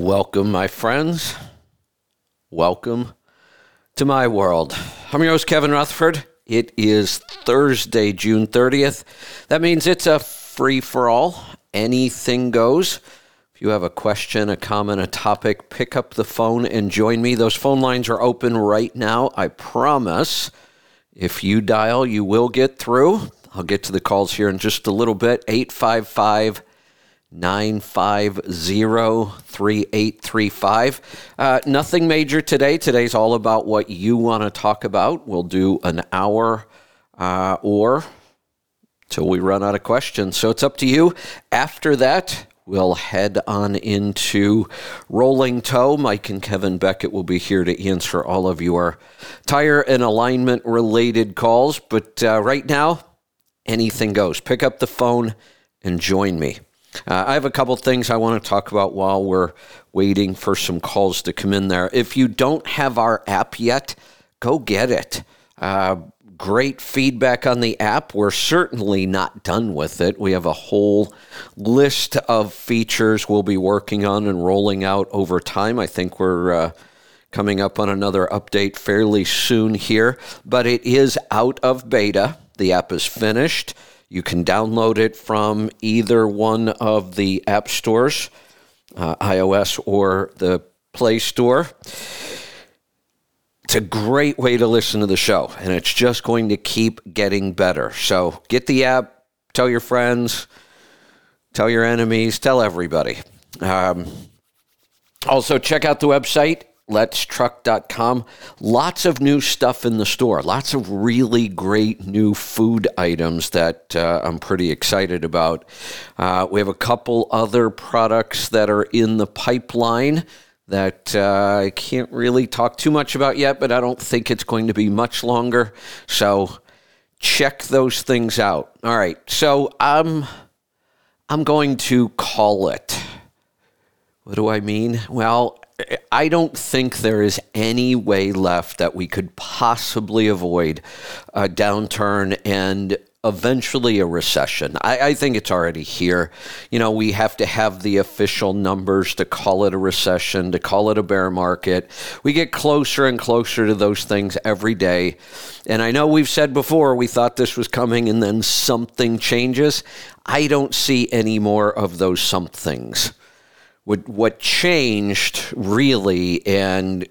Welcome, my friends. Welcome to my world. I'm your host, Kevin Rutherford. It is Thursday, June 30th. That means it's a free for all. Anything goes. If you have a question, a comment, a topic, pick up the phone and join me. Those phone lines are open right now. I promise. If you dial, you will get through. I'll get to the calls here in just a little bit. 855 950 3835. Uh, nothing major today. Today's all about what you want to talk about. We'll do an hour uh, or till we run out of questions. So it's up to you. After that, we'll head on into Rolling Toe. Mike and Kevin Beckett will be here to answer all of your tire and alignment related calls. But uh, right now, anything goes. Pick up the phone and join me. Uh, I have a couple things I want to talk about while we're waiting for some calls to come in there. If you don't have our app yet, go get it. Uh, great feedback on the app. We're certainly not done with it. We have a whole list of features we'll be working on and rolling out over time. I think we're. Uh, coming up on another update fairly soon here, but it is out of beta. The app is finished. You can download it from either one of the app stores, uh, iOS or the Play Store. It's a great way to listen to the show, and it's just going to keep getting better. So get the app, tell your friends, tell your enemies, tell everybody. Um, also, check out the website letstruck.com. Lots of new stuff in the store. Lots of really great new food items that uh, I'm pretty excited about. Uh, we have a couple other products that are in the pipeline that uh, I can't really talk too much about yet, but I don't think it's going to be much longer. So check those things out. All right. So I'm I'm going to call it. What do I mean? Well, I don't think there is any way left that we could possibly avoid a downturn and eventually a recession. I, I, think it's already here. You know, we have to have the official numbers to call it a recession, to call it a bear market. We get closer and closer to those things every day. And I know we've said before we thought this was coming and then something changes. I don't see any more of those somethings what what changed really and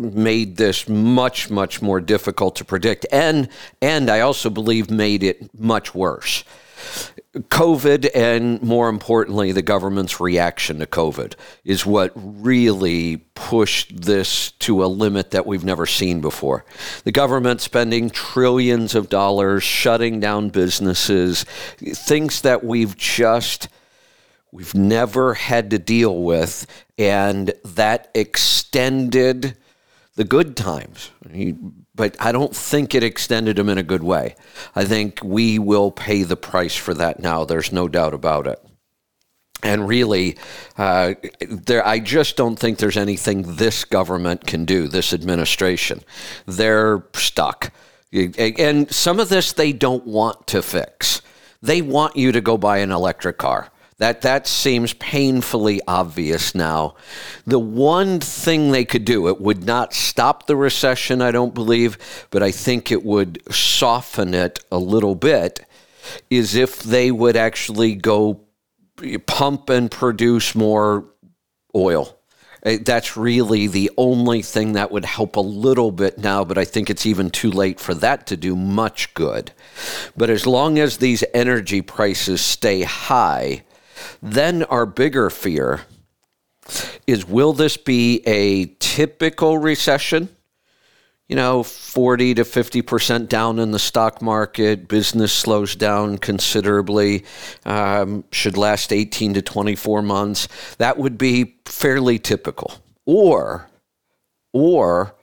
made this much much more difficult to predict and and I also believe made it much worse. COVID and more importantly the government's reaction to COVID is what really pushed this to a limit that we've never seen before. The government spending trillions of dollars shutting down businesses, things that we've just we've never had to deal with, and that extended the good times. But I don't think it extended them in a good way. I think we will pay the price for that now. There's no doubt about it. And really, uh, there, I just don't think there's anything this government can do, this administration. They're stuck. And some of this they don't want to fix. They want you to go buy an electric car. That that seems painfully obvious now. The one thing they could do, it would not stop the recession, I don't believe, but I think it would soften it a little bit, is if they would actually go pump and produce more oil. Eh, that's really the only thing that would help a little bit now, but I think it's even too late for that to do much good. But as long as these energy prices stay high, then our bigger fear is will this be a typical recession? You know, 40 to 50% down in the stock market, business slows down considerably, um, should last 18 to 24 months. That would be fairly typical. Or, or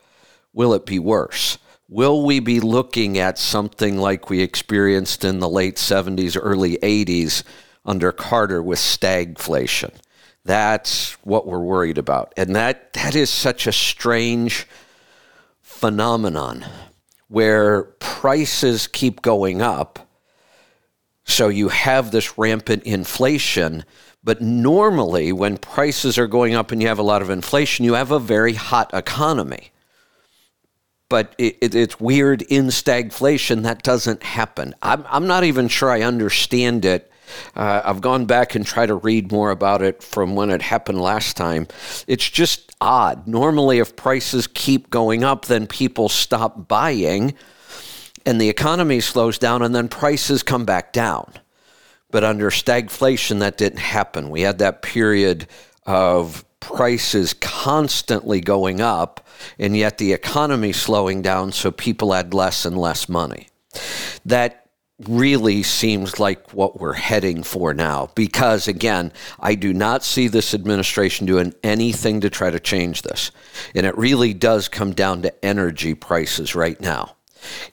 will it be worse? Will we be looking at something like we experienced in the late 70s, early 80s? Under Carter with stagflation. That's what we're worried about. And that, that is such a strange phenomenon where prices keep going up. So you have this rampant inflation, But normally, when prices are going up and you have a lot of inflation, you have a very hot economy. But it, it, it's weird in stagflation, that doesn't happen. I'm, I'm not even sure I understand it. Uh, I've gone back and tried to read more about it from when it happened last time. It's just odd. Normally, if prices keep going up, then people stop buying and the economy slows down, and then prices come back down. But under stagflation, that didn't happen. We had that period of prices constantly going up, and yet the economy slowing down, so people had less and less money. That really seems like what we're heading for now because again i do not see this administration doing anything to try to change this and it really does come down to energy prices right now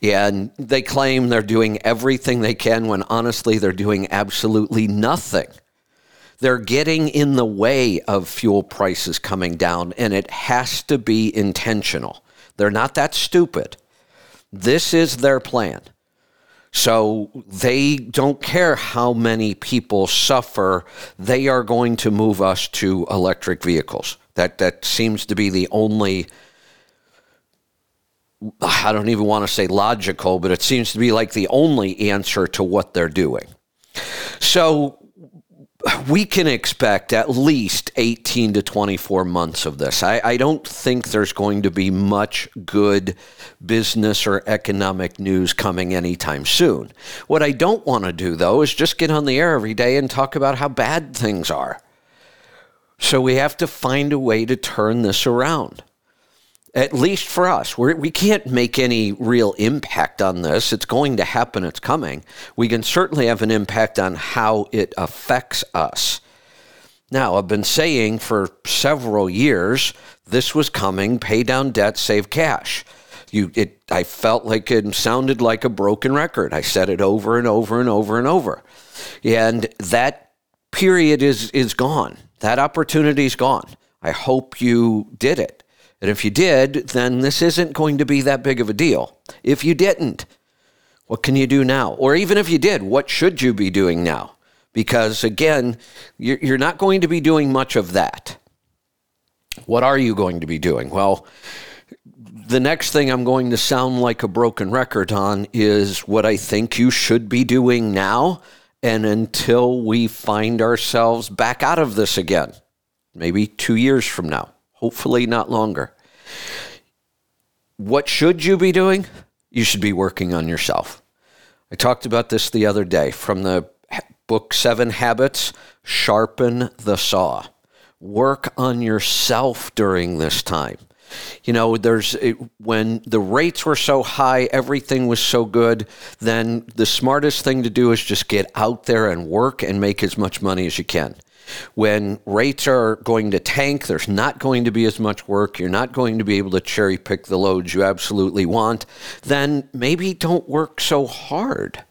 and they claim they're doing everything they can when honestly they're doing absolutely nothing. They're getting in the way of fuel prices coming down, and it has to be intentional. They're not that stupid. This is their plan. So they don't care how many people suffer. They are going to move us to electric vehicles. That that seems to be the only I don't even want to say logical, but it seems to be like the only answer to what they're doing. So we can expect at least 18 to 24 months of this. I, I, don't think there's going to be much good business or economic news coming anytime soon. What I don't want to do, though, is just get on the air every day and talk about how bad things are. So we have to find a way to turn this around at least for us. We're, we can not make any real impact on this. It's going to happen, it's coming. We can certainly have an impact on how it affects us. Now, I've been saying for several years this was coming pay down debt, save cash. You, it, I felt like it sounded like a broken record. I said it over and over and over and over. And that period is, is gone. That opportunity is gone. I hope you did it. And if you did, then this isn't going to be that big of a deal. If you didn't, what can you do now? Or even if you did, what should you be doing now? Because again, you're not going to be doing much of that. What are you going to be doing? Well, the next thing I'm going to sound like a broken record on is what I think you should be doing now and until we find ourselves back out of this again, maybe two years from now hopefully not longer. What should you be doing? You should be working on yourself. I talked about this the other day from the book Seven Habits Sharpen the Saw. Work on yourself during this time. You know, there's it, when the rates were so high, everything was so good, then the smartest thing to do is just get out there and work and make as much money as you can. When rates are going to tank, there's not going to be as much work, you're not going to be able to cherry pick the loads you absolutely want, then maybe don't work so hard.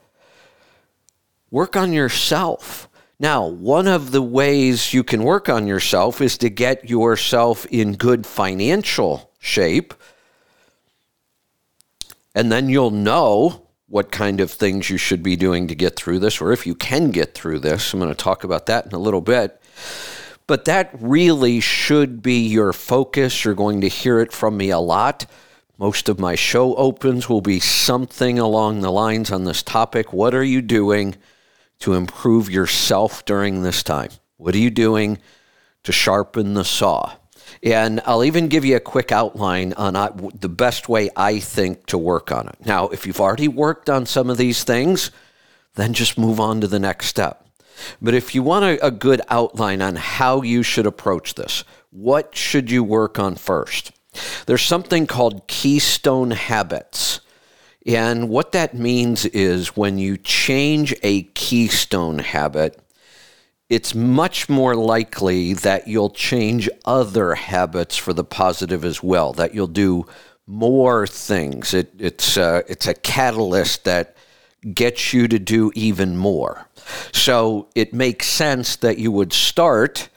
Work on yourself. Now, one of the ways you can work on yourself is to get yourself in good financial shape. And then you'll know what kind of things you should be doing to get through this, or if you can get through this. I'm going to talk about that in a little bit. But that really should be your focus. You're going to hear it from me a lot. Most of my show opens will be something along the lines on this topic. What are you doing to improve yourself during this time? What are you doing to sharpen the saw? And I'll even give you a quick outline on the best way I think to work on it. Now, if you've already worked on some of these things, then just move on to the next step. But if you want a, a good outline on how you should approach this, what should you work on first? There's something called keystone habits. And what that means is when you change a keystone habit, it's much more likely that you'll change other habits for the positive as well, that you'll do more things. It, it's, uh, it's a catalyst that gets you to do even more. So it makes sense that you would start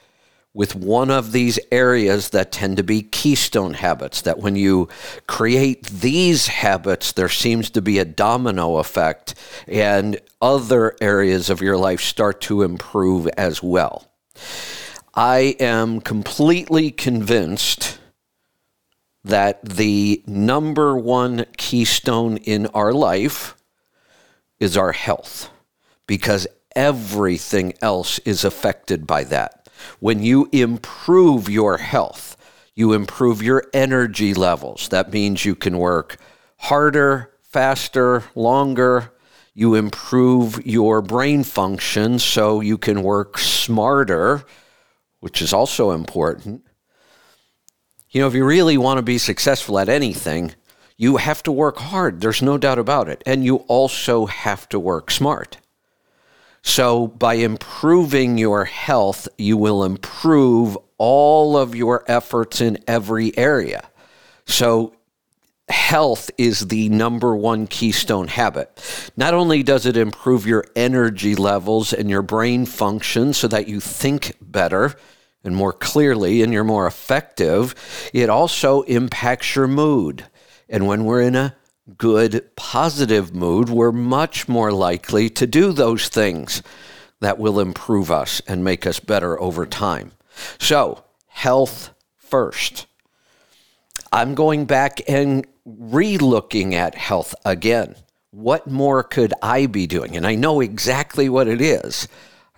with one of these areas that tend to be keystone habits. That when you create these habits, there seems to be a domino effect, and other areas of your life start to improve as well. I am completely convinced that the number one keystone in our life is our health because everything else is affected by that. When you improve your health, you improve your energy levels. That means you can work harder, faster, longer. You improve your brain function so you can work smarter, which is also important. You know, if you really want to be successful at anything, you have to work hard. There's no doubt about it. And you also have to work smart. So, by improving your health, you will improve all of your efforts in every area. So, health is the number one keystone habit. Not only does it improve your energy levels and your brain function so that you think better and more clearly and you're more effective, it also impacts your mood. And when we're in a good, positive mood, we're much more likely to do those things that will improve us and make us better over time. So, health first. I'm going back and re looking at health again. What more could I be doing? And I know exactly what it is.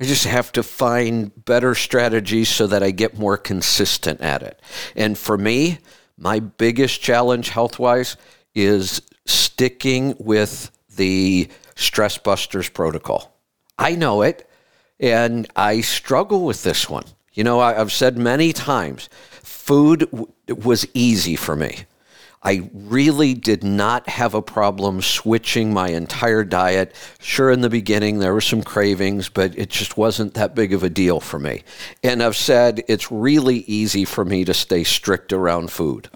I just have to find better strategies so that I get more consistent at it. And for me, my biggest challenge health wise is sticking with the Stress Busters protocol. I know it, and I struggle with this one. You know, I've said many times food was easy for me. I really did not have a problem switching my entire diet. Sure, in the beginning, there were some cravings, but it just wasn't that big of a deal for me. And I've said it's really easy for me to stay strict around food.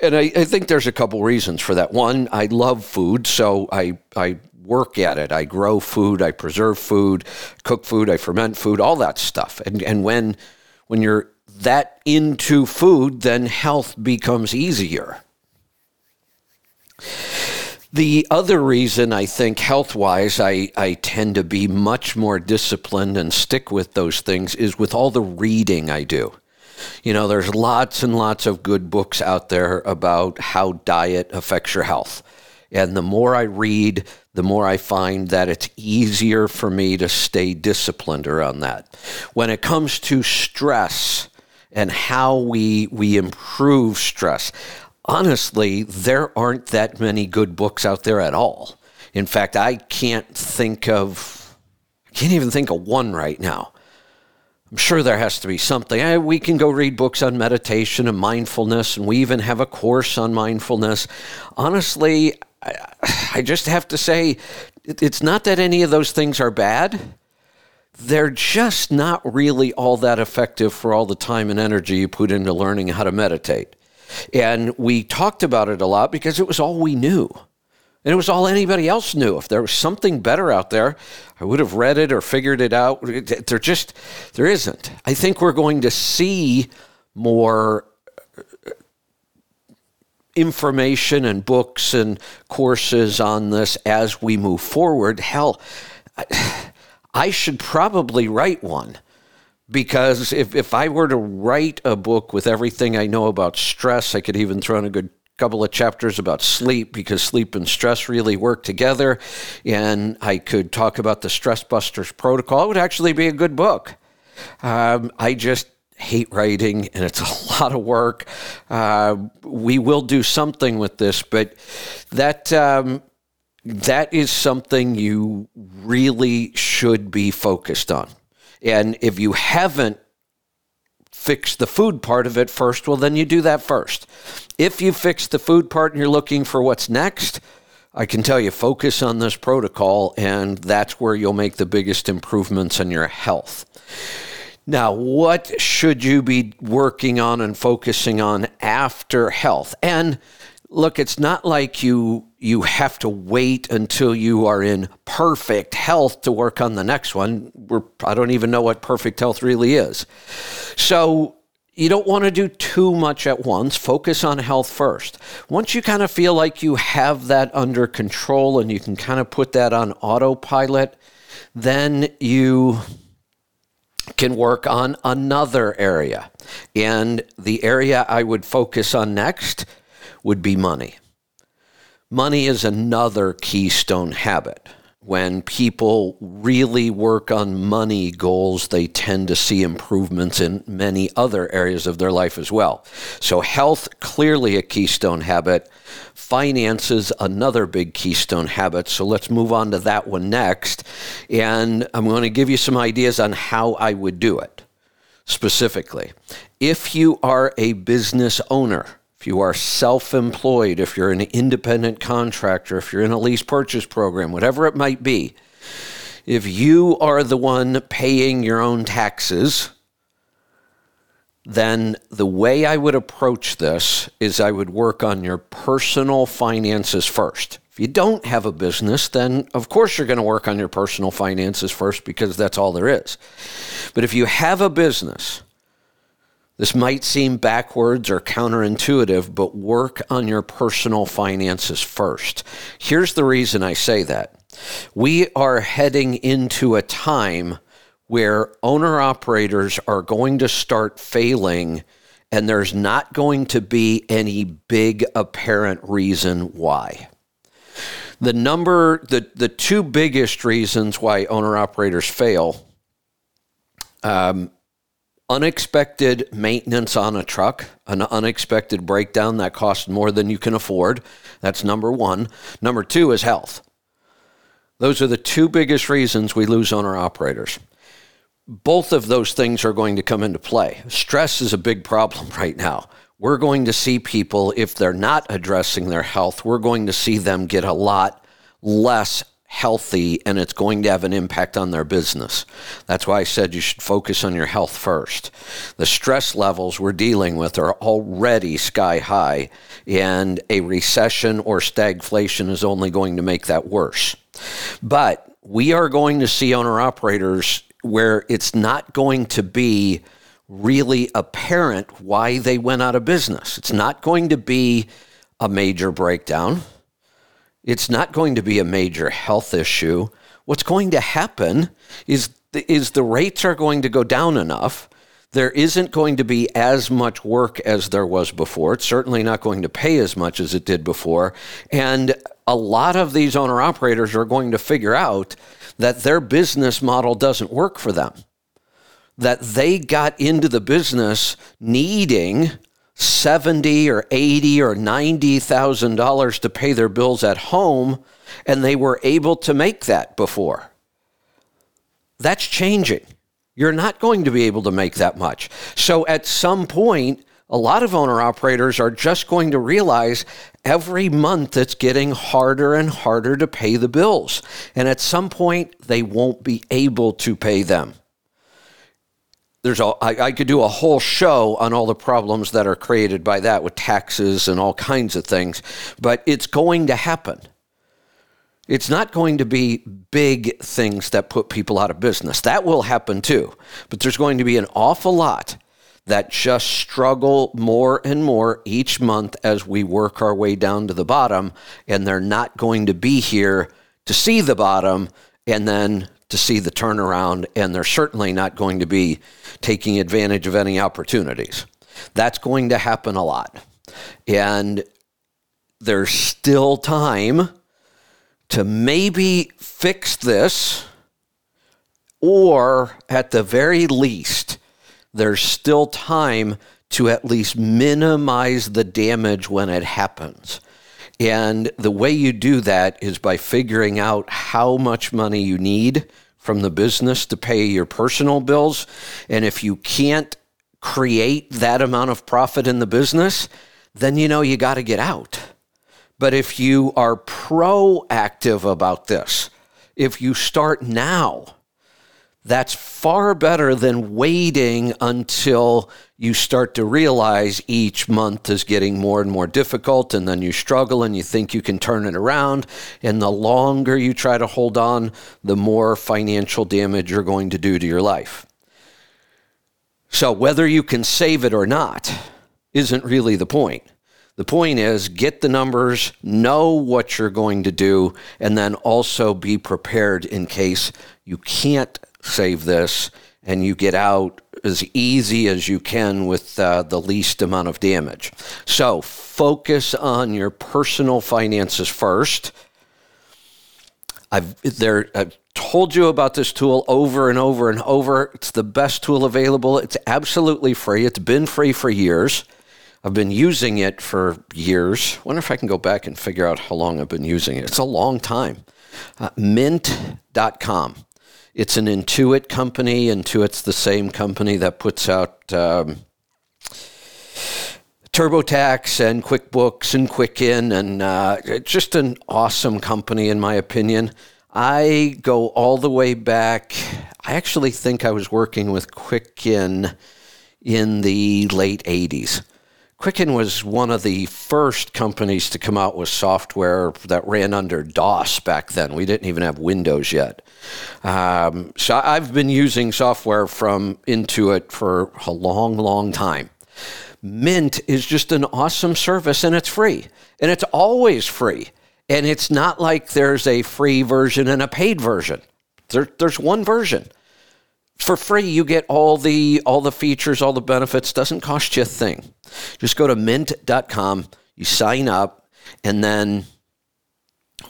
And I, I think there's a couple reasons for that. One, I love food, so I, I work at it. I grow food, I preserve food, cook food, I ferment food, all that stuff. And, and when, when you're that into food, then health becomes easier. The other reason I think health wise I, I tend to be much more disciplined and stick with those things is with all the reading I do. You know, there's lots and lots of good books out there about how diet affects your health. And the more I read, the more I find that it's easier for me to stay disciplined around that. When it comes to stress and how we, we improve stress, honestly, there aren't that many good books out there at all. In fact, I can't think of, I can't even think of one right now. I'm sure there has to be something. Eh, we can go read books on meditation and mindfulness, and we even have a course on mindfulness. Honestly, I, I just have to say, it's not that any of those things are bad. They're just not really all that effective for all the time and energy you put into learning how to meditate. And we talked about it a lot because it was all we knew. And it was all anybody else knew. If there was something better out there, I would have read it or figured it out. There just, there isn't. I think we're going to see more uh, information and books and courses on this as we move forward. Hell, I should probably write one because if, if I were to write a book with everything I know about stress, I could even throw in a good couple of chapters about sleep because sleep and stress really work together. And I could talk about the Stress Busters protocol. It would actually be a good book. Um, I just hate writing and it's a lot of work. Uh, we will do something with this, but that. Um, that is something you really should be focused on. And if you haven't fixed the food part of it first, well, then you do that first. If you fix the food part and you're looking for what's next, I can tell you, focus on this protocol, and that's where you'll make the biggest improvements in your health. Now, what should you be working on and focusing on after health? And look, it's not like you you have to wait until you are in perfect health to work on the next one. We're, I don't even know what perfect health really is. So you don't want to do too much at once. Focus on health first. Once you kind of feel like you have that under control and you can kind of put that on autopilot, then you can work on another area. And the area I would focus on next would be money. Money is another keystone habit when people really work on money goals, they tend to see improvements in many other areas of their life as well. So, health, clearly a keystone habit. Finances, another big keystone habit. So, let's move on to that one next. And I'm going to give you some ideas on how I would do it specifically. If you are a business owner, if you are self employed, if you're an independent contractor, if you're in a lease purchase program, whatever it might be, if you are the one paying your own taxes, then the way I would approach this is I would work on your personal finances first. If you don't have a business, then of course you're going to work on your personal finances first because that's all there is. But if you have a business, this might seem backwards or counterintuitive, but work on your personal finances first. Here's the reason I say that. We are heading into a time where owner operators are going to start failing, and there's not going to be any big apparent reason why. The number, the, the two biggest reasons why owner operators fail um, unexpected maintenance on a truck, an unexpected breakdown that costs more than you can afford. That's number one. Number two is health. Those are the two biggest reasons we lose owner operators. Both of those things are going to come into play. Stress is a big problem right now. We're going to see people, if they're not addressing their health, we're going to see them get a lot less healthy and it's going to have an impact on their business. That's why I said you should focus on your health first. The stress levels we're dealing with are already sky high, and a recession or stagflation is only going to make that worse. But we are going to see owner operators where it's not going to be really apparent why they went out of business. It's not going to be a major breakdown. It's not going to be a major health issue. What's going to happen is, is the rates are going to go down enough. There isn't going to be as much work as there was before. It's certainly not going to pay as much as it did before. And a lot of these owner operators are going to figure out that their business model doesn't work for them. That they got into the business needing seventy or eighty or ninety thousand dollars to pay their bills at home, and they were able to make that before. That's changing. You're not going to be able to make that much. So at some point, a lot of owner operators are just going to realize every month it's getting harder and harder to pay the bills. And at some point, they won't be able to pay them there's a, I, I could do a whole show on all the problems that are created by that with taxes and all kinds of things, but it's going to happen. It's not going to be big things that put people out of business. That will happen too. But there's going to be an awful lot that just struggle more and more each month as we work our way down to the bottom. And they're not going to be here to see the bottom and then to see the turnaround, and they're certainly not going to be taking advantage of any opportunities. That's going to happen a lot. And there's still time to maybe fix this, or at the very least, there's still time to at least minimize the damage when it happens. And the way you do that is by figuring out how much money you need from the business to pay your personal bills. And if you can't create that amount of profit in the business, then you know you got to get out. But if you are proactive about this, if you start now, that's far better than waiting until you start to realize each month is getting more and more difficult, and then you struggle and you think you can turn it around. And the longer you try to hold on, the more financial damage you're going to do to your life. So, whether you can save it or not isn't really the point. The point is get the numbers, know what you're going to do, and then also be prepared in case you can't save this and you get out as easy as you can with uh, the least amount of damage. So focus on your personal finances first. I've there I've told you about this tool over and over and over. It's the best tool available. It's absolutely free. It's been free for years. I've been using it for years. Wonder if I can go back and figure out how long I've been using it. It's a long time. Uh, mint.com. It's an Intuit company. Intuit's the same company that puts out um, TurboTax and QuickBooks and Quicken, and uh, just an awesome company, in my opinion. I go all the way back. I actually think I was working with Quicken in the late 80s. Quicken was one of the first companies to come out with software that ran under DOS back then. We didn't even have Windows yet. Um, so I've been using software from Intuit for a long, long time. Mint is just an awesome service and it's free. And it's always free. And it's not like there's a free version and a paid version. There, there's one version for free you get all the all the features all the benefits doesn't cost you a thing just go to mint.com you sign up and then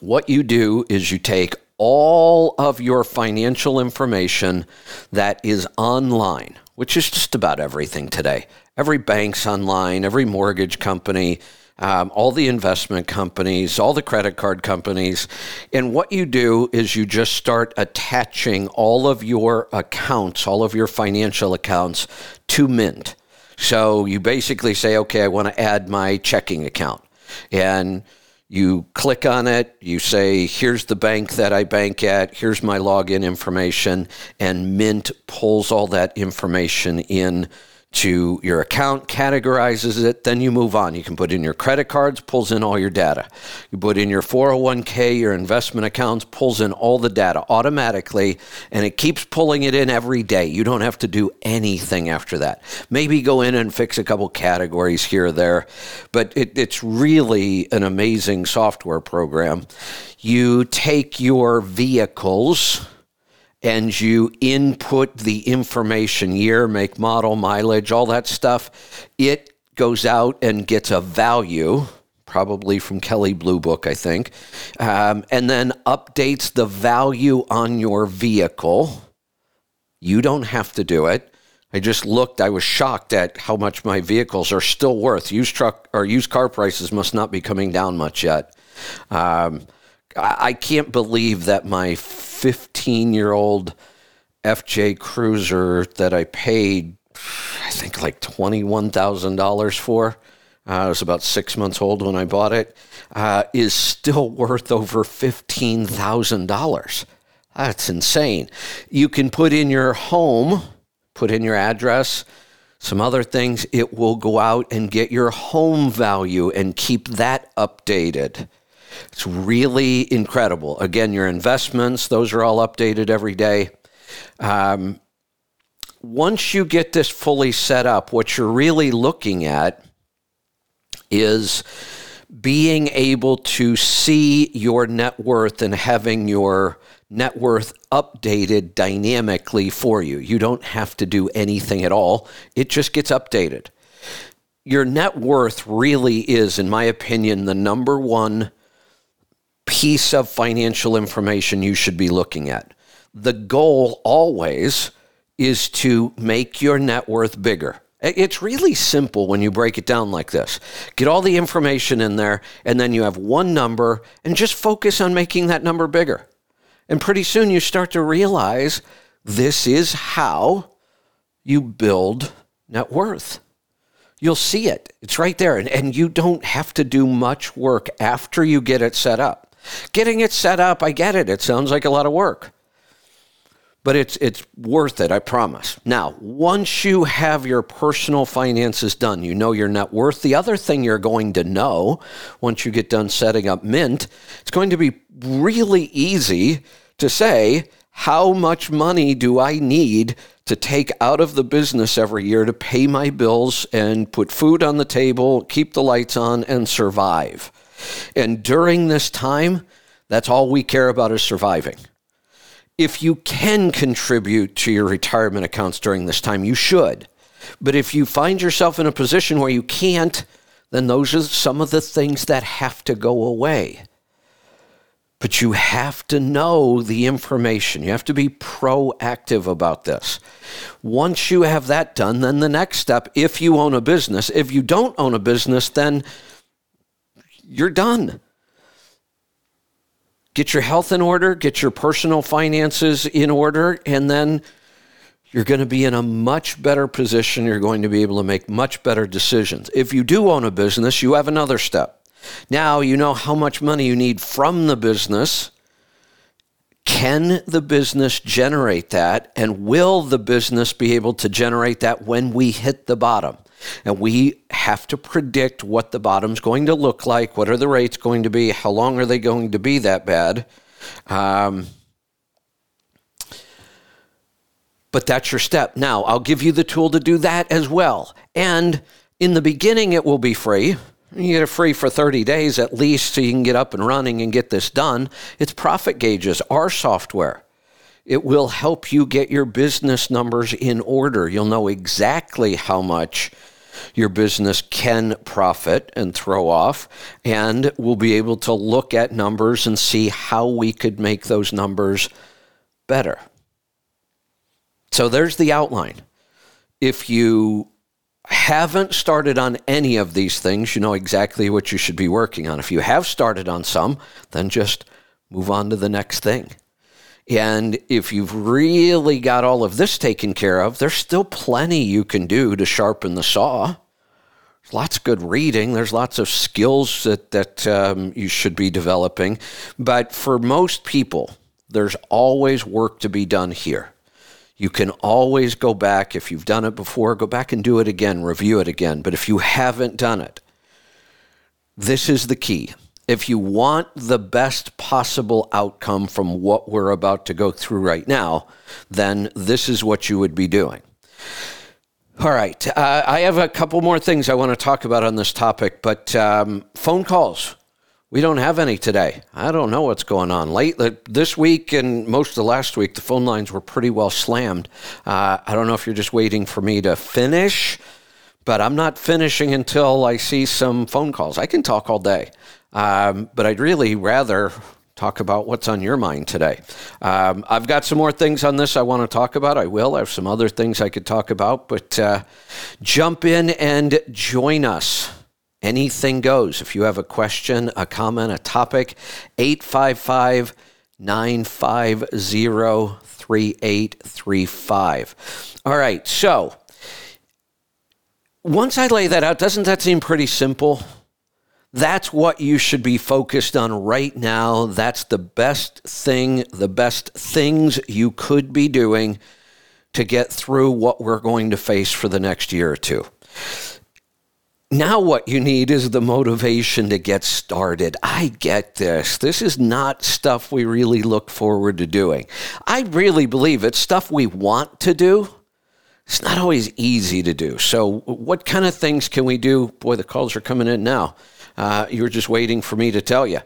what you do is you take all of your financial information that is online which is just about everything today every bank's online every mortgage company um, all the investment companies, all the credit card companies. And what you do is you just start attaching all of your accounts, all of your financial accounts to Mint. So you basically say, okay, I want to add my checking account. And you click on it, you say, here's the bank that I bank at, here's my login information, and Mint pulls all that information in to your account, categorizes it, then you move on. You can put in your credit cards, pulls in all your data. You put in your 401k, your investment accounts, pulls in all the data automatically, and it keeps pulling it in every day. You don't have to do anything after that. Maybe go in and fix a couple categories here or there, but it, it's really an amazing software program. You take your vehicles, and you input the information year, make, model, mileage, all that stuff, it goes out and gets a value, probably from Kelley Blue Book, I think, um, and then updates the value on your vehicle. You don't have to do it. I just looked. I was shocked at how much my vehicles are still worth. Used truck or used car prices must not be coming down much yet. Um, I can't believe that my 15 year old FJ Cruiser that I paid, I think like $21,000 for, uh, I was about six months old when I bought it, uh, is still worth over $15,000. That's insane. You can put in your home, put in your address, some other things. It will go out and get your home value and keep that updated. It's really incredible. Again, your investments, those are all updated every day. Um, once you get this fully set up, what you're really looking at is being able to see your net worth and having your net worth updated dynamically for you. You don't have to do anything at all, it just gets updated. Your net worth really is, in my opinion, the number one piece of financial information you should be looking at. The goal always is to make your net worth bigger. It's really simple when you break it down like this. Get all the information in there, and then you have one number, and just focus on making that number bigger. And pretty soon you start to realize this is how you build net worth. You'll see it, it's right there. And, and you don't have to do much work after you get it set up. Getting it set up, I get it. It sounds like a lot of work. But it's it's worth it, I promise. Now, once you have your personal finances done, you know your net worth. The other thing you're going to know once you get done setting up Mint, it's going to be really easy to say, how much money do I need to take out of the business every year to pay my bills and put food on the table, keep the lights on, and survive? And during this time, that's all we care about is surviving. if you can contribute to your retirement accounts during this time, you should. But if you find yourself in a position where you can't, then those are some of the things that have to go away. But you have to know the information. You have to be proactive about this. Once you have that done, then the next step, if you own a business, if you don't own a business, then you're done. Get your health in order, get your personal finances in order, and then you're going to be in a much better position. You're going to be able to make much better decisions. If you do own a business, you have another step. Now you know how much money you need from the business. Can the business generate that? And will the business be able to generate that when we hit the bottom? And we have to predict what the bottom's going to look like. What are the rates going to be? How long are they going to be that bad? Um, but that's your step. Now, I'll give you the tool to do that as well. And in the beginning, it will be free. You get it free for 30 days at least so you can get up and running and get this done. It's Profit Gauges, our software. It will help you get your business numbers in order. You'll know exactly how much your business can profit and throw off, and we'll be able to look at numbers and see how we could make those numbers better. So there's the outline. If you haven't started on any of these things, you know exactly what you should be working on. If you have started on some, then just move on to the next thing. And if you've really got all of this taken care of, there's still plenty you can do to sharpen the saw. There's lots of good reading. There's lots of skills that that um, you should be developing. But for most people, there's always work to be done here. You can always go back. If you've done it before, go back and do it again, review it again. But if you haven't done it, this is the key. If you want the best possible outcome from what we're about to go through right now, then this is what you would be doing. All right. Uh, I have a couple more things I want to talk about on this topic, but um, phone calls. We don't have any today. I don't know what's going on. Late this week and most of last week, the phone lines were pretty well slammed. Uh, I don't know if you're just waiting for me to finish, but I'm not finishing until I see some phone calls. I can talk all day, um, but I'd really rather talk about what's on your mind today. Um, I've got some more things on this I want to talk about. I will. I have some other things I could talk about, but uh, jump in and join us. Anything goes. If you have a question, a comment, a topic, 855 950 3835. All right, so once I lay that out, doesn't that seem pretty simple? That's what you should be focused on right now. That's the best thing, the best things you could be doing to get through what we're going to face for the next year or two. Now, what you need is the motivation to get started. I get this. This is not stuff we really look forward to doing. I really believe it's stuff we want to do. It's not always easy to do. So, what kind of things can we do? Boy, the calls are coming in now. Uh, you were just waiting for me to tell you.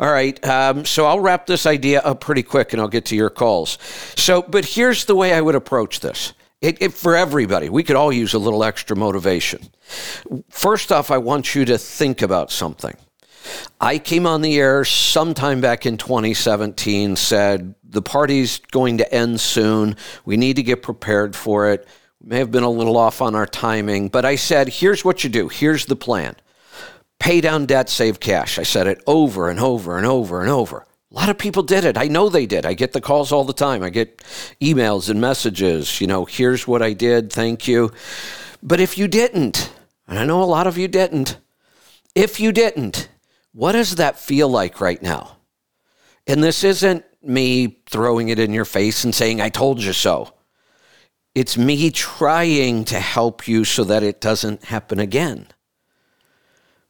All right. Um, so, I'll wrap this idea up pretty quick and I'll get to your calls. So, but here's the way I would approach this. It, it, for everybody, we could all use a little extra motivation. First off, I want you to think about something. I came on the air sometime back in 2017, said the party's going to end soon. We need to get prepared for it. We may have been a little off on our timing, but I said, here's what you do. Here's the plan pay down debt, save cash. I said it over and over and over and over. A lot of people did it. I know they did. I get the calls all the time. I get emails and messages, you know, here's what I did, thank you. But if you didn't, and I know a lot of you didn't, if you didn't, what does that feel like right now? And this isn't me throwing it in your face and saying, I told you so. It's me trying to help you so that it doesn't happen again.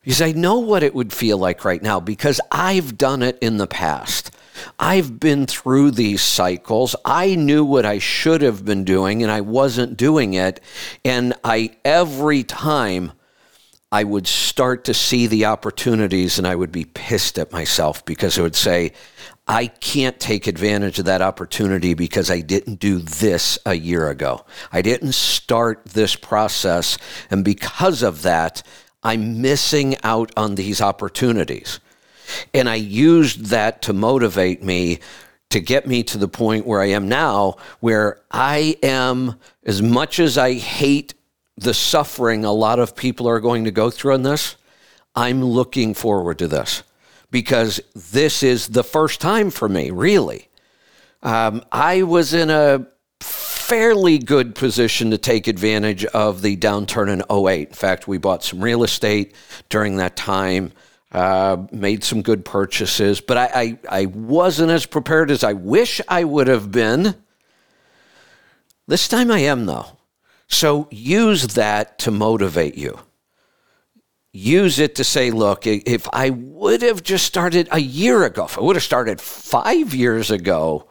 Because I know what it would feel like right now because I've done it in the past. I've been through these cycles. I knew what I should have been doing and I wasn't doing it. And I, every time, I would start to see the opportunities and I would be pissed at myself because I would say, I can't take advantage of that opportunity because I didn't do this a year ago. I didn't start this process. And because of that, I'm missing out on these opportunities. And I used that to motivate me to get me to the point where I am now, where I am, as much as I hate the suffering a lot of people are going to go through on this, I'm looking forward to this because this is the first time for me, really. Um, I was in a fairly good position to take advantage of the downturn in 08. In fact, we bought some real estate during that time, uh, made some good purchases, but I, I, I wasn't as prepared as I wish I would have been. This time I am, though. So use that to motivate you. Use it to say, look, if I would have just started a year ago, if I would have started five years ago,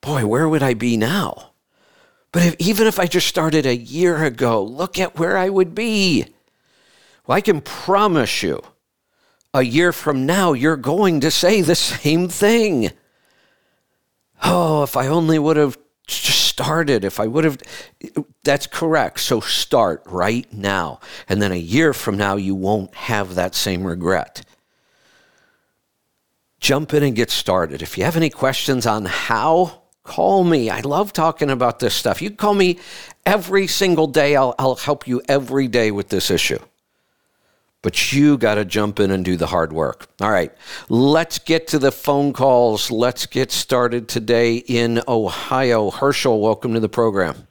boy, where would I be now? But if, even if I just started a year ago, look at where I would be. Well, I can promise you, a year from now, you're going to say the same thing. Oh, if I only would have started, if I would have, that's correct. So start right now. And then a year from now, you won't have that same regret. Jump in and get started. If you have any questions on how, call me. I love talking about this stuff. You call me every single day. I'll, I'll help you every day with this issue but you got to jump in and do the hard work. All right, let's get to the phone calls. Let's get started today in Ohio. Herschel, welcome to the program.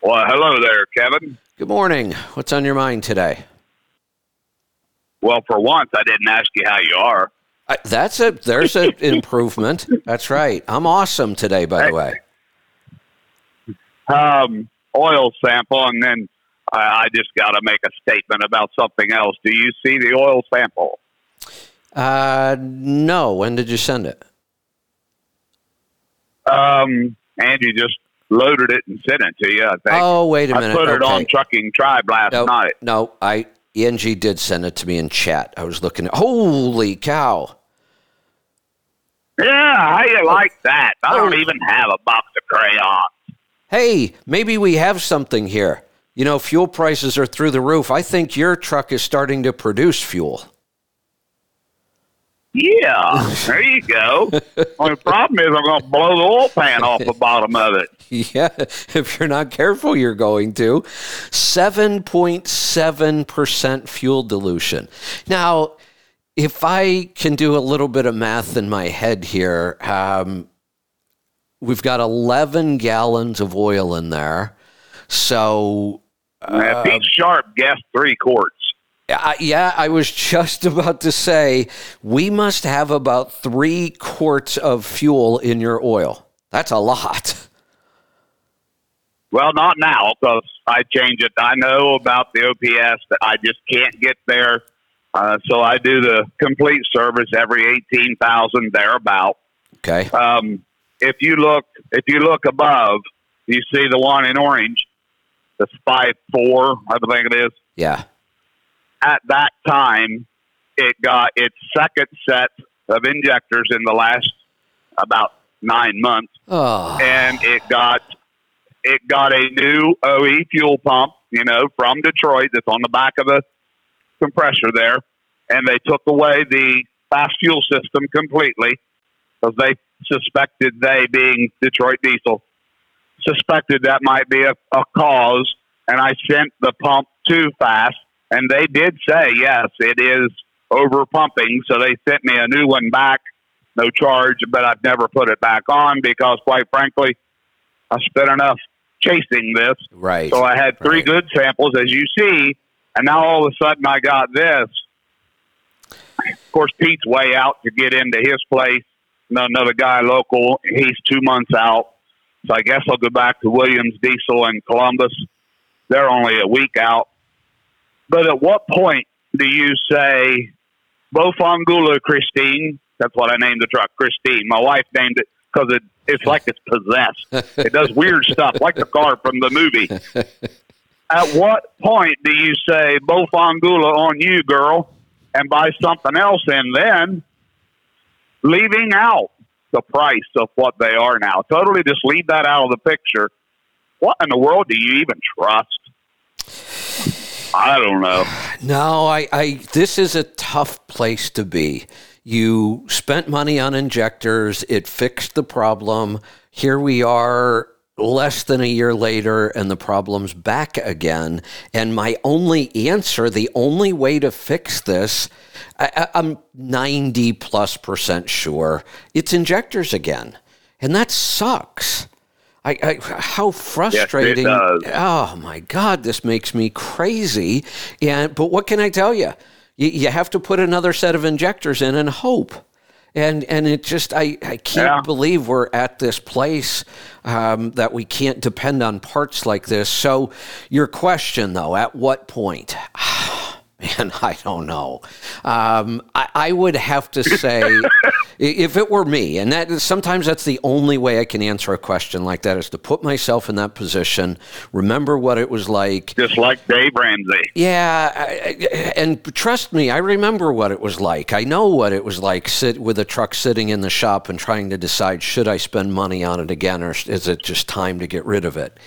Well, hello there, Kevin. Good morning. What's on your mind today? Well, for once, I didn't ask you how you are. I, that's a there's an improvement. That's right. I'm awesome today, by the way. Um, oil sample, and then I, I just got to make a statement about something else. Do you see the oil sample? Uh, no. When did you send it? Um, Angie just loaded it and sent it to you. I think. Oh, wait a minute. I put it on Trucking Tribe last no, night. No, I Angie did send it to me in chat. I was looking. At, holy cow! Yeah, how you oh. like that? I don't oh. even have a box of crayons. Hey, maybe we have something here. You know, fuel prices are through the roof. I think your truck is starting to produce fuel. Yeah, there you go. Only problem is I'm going to blow the oil pan off the bottom of it. Yeah, if you're not careful, you're going to. 7.7% fuel dilution. Now, if I can do a little bit of math in my head here, um, we've got 11 gallons of oil in there. So uh, Pete Sharp guessed three quarts. Uh, yeah, I was just about to say we must have about three quarts of fuel in your oil. That's a lot. Well, not now because I change it. I know about the OPS that I just can't get there. Uh, so I do the complete service every eighteen thousand thereabout. Okay. Um, if you look, if you look above, you see the one in orange the Spy 4, I think it is. Yeah. At that time, it got its second set of injectors in the last about nine months. Oh. And it got it got a new OE fuel pump, you know, from Detroit that's on the back of the compressor there. And they took away the FASS fuel system completely because they suspected they being Detroit diesel suspected that might be a, a cause, and I sent the pump too fast. And they did say, yes, it is over pumping. So they sent me a new one back, no charge, but I've never put it back on because, quite frankly, I spent enough chasing this. Right. So I had three right. good samples, as you see, and now all of a sudden I got this. Of course, Pete's way out to get into his place. Another guy local, he's two months out. So I guess I'll go back to Williams Diesel in Columbus. They're only a week out. But at what point do you say, Bofangula Christine? That's what I named the truck, Christine. My wife named it because it, it's like it's possessed. it does weird stuff, like the car from the movie. At what point do you say Bofangula on you, girl, and buy something else, and then leaving out the price of what they are now? Totally, just leave that out of the picture. What in the world do you even trust? I don't know. No, I, I this is a tough place to be. You spent money on injectors, it fixed the problem. Here we are less than a year later and the problem's back again. And my only answer, the only way to fix this, I, am 90 plus percent sure it's injectors again. And that sucks. I, I, how frustrating! Yes, oh my God, this makes me crazy. And but what can I tell you? You, you have to put another set of injectors in and hope. And and it just I, I can't yeah. believe we're at this place um, that we can't depend on parts like this. So your question though, at what point? Man, I don't know. Um, I, I, would have to say, if it were me, and that sometimes that's the only way I can answer a question like that is to put myself in that position, remember what it was like. Just like Dave Ramsey. Yeah, I, and trust me, I remember what it was like. I know what it was like sit with a truck sitting in the shop and trying to decide should I spend money on it again or is it just time to get rid of it.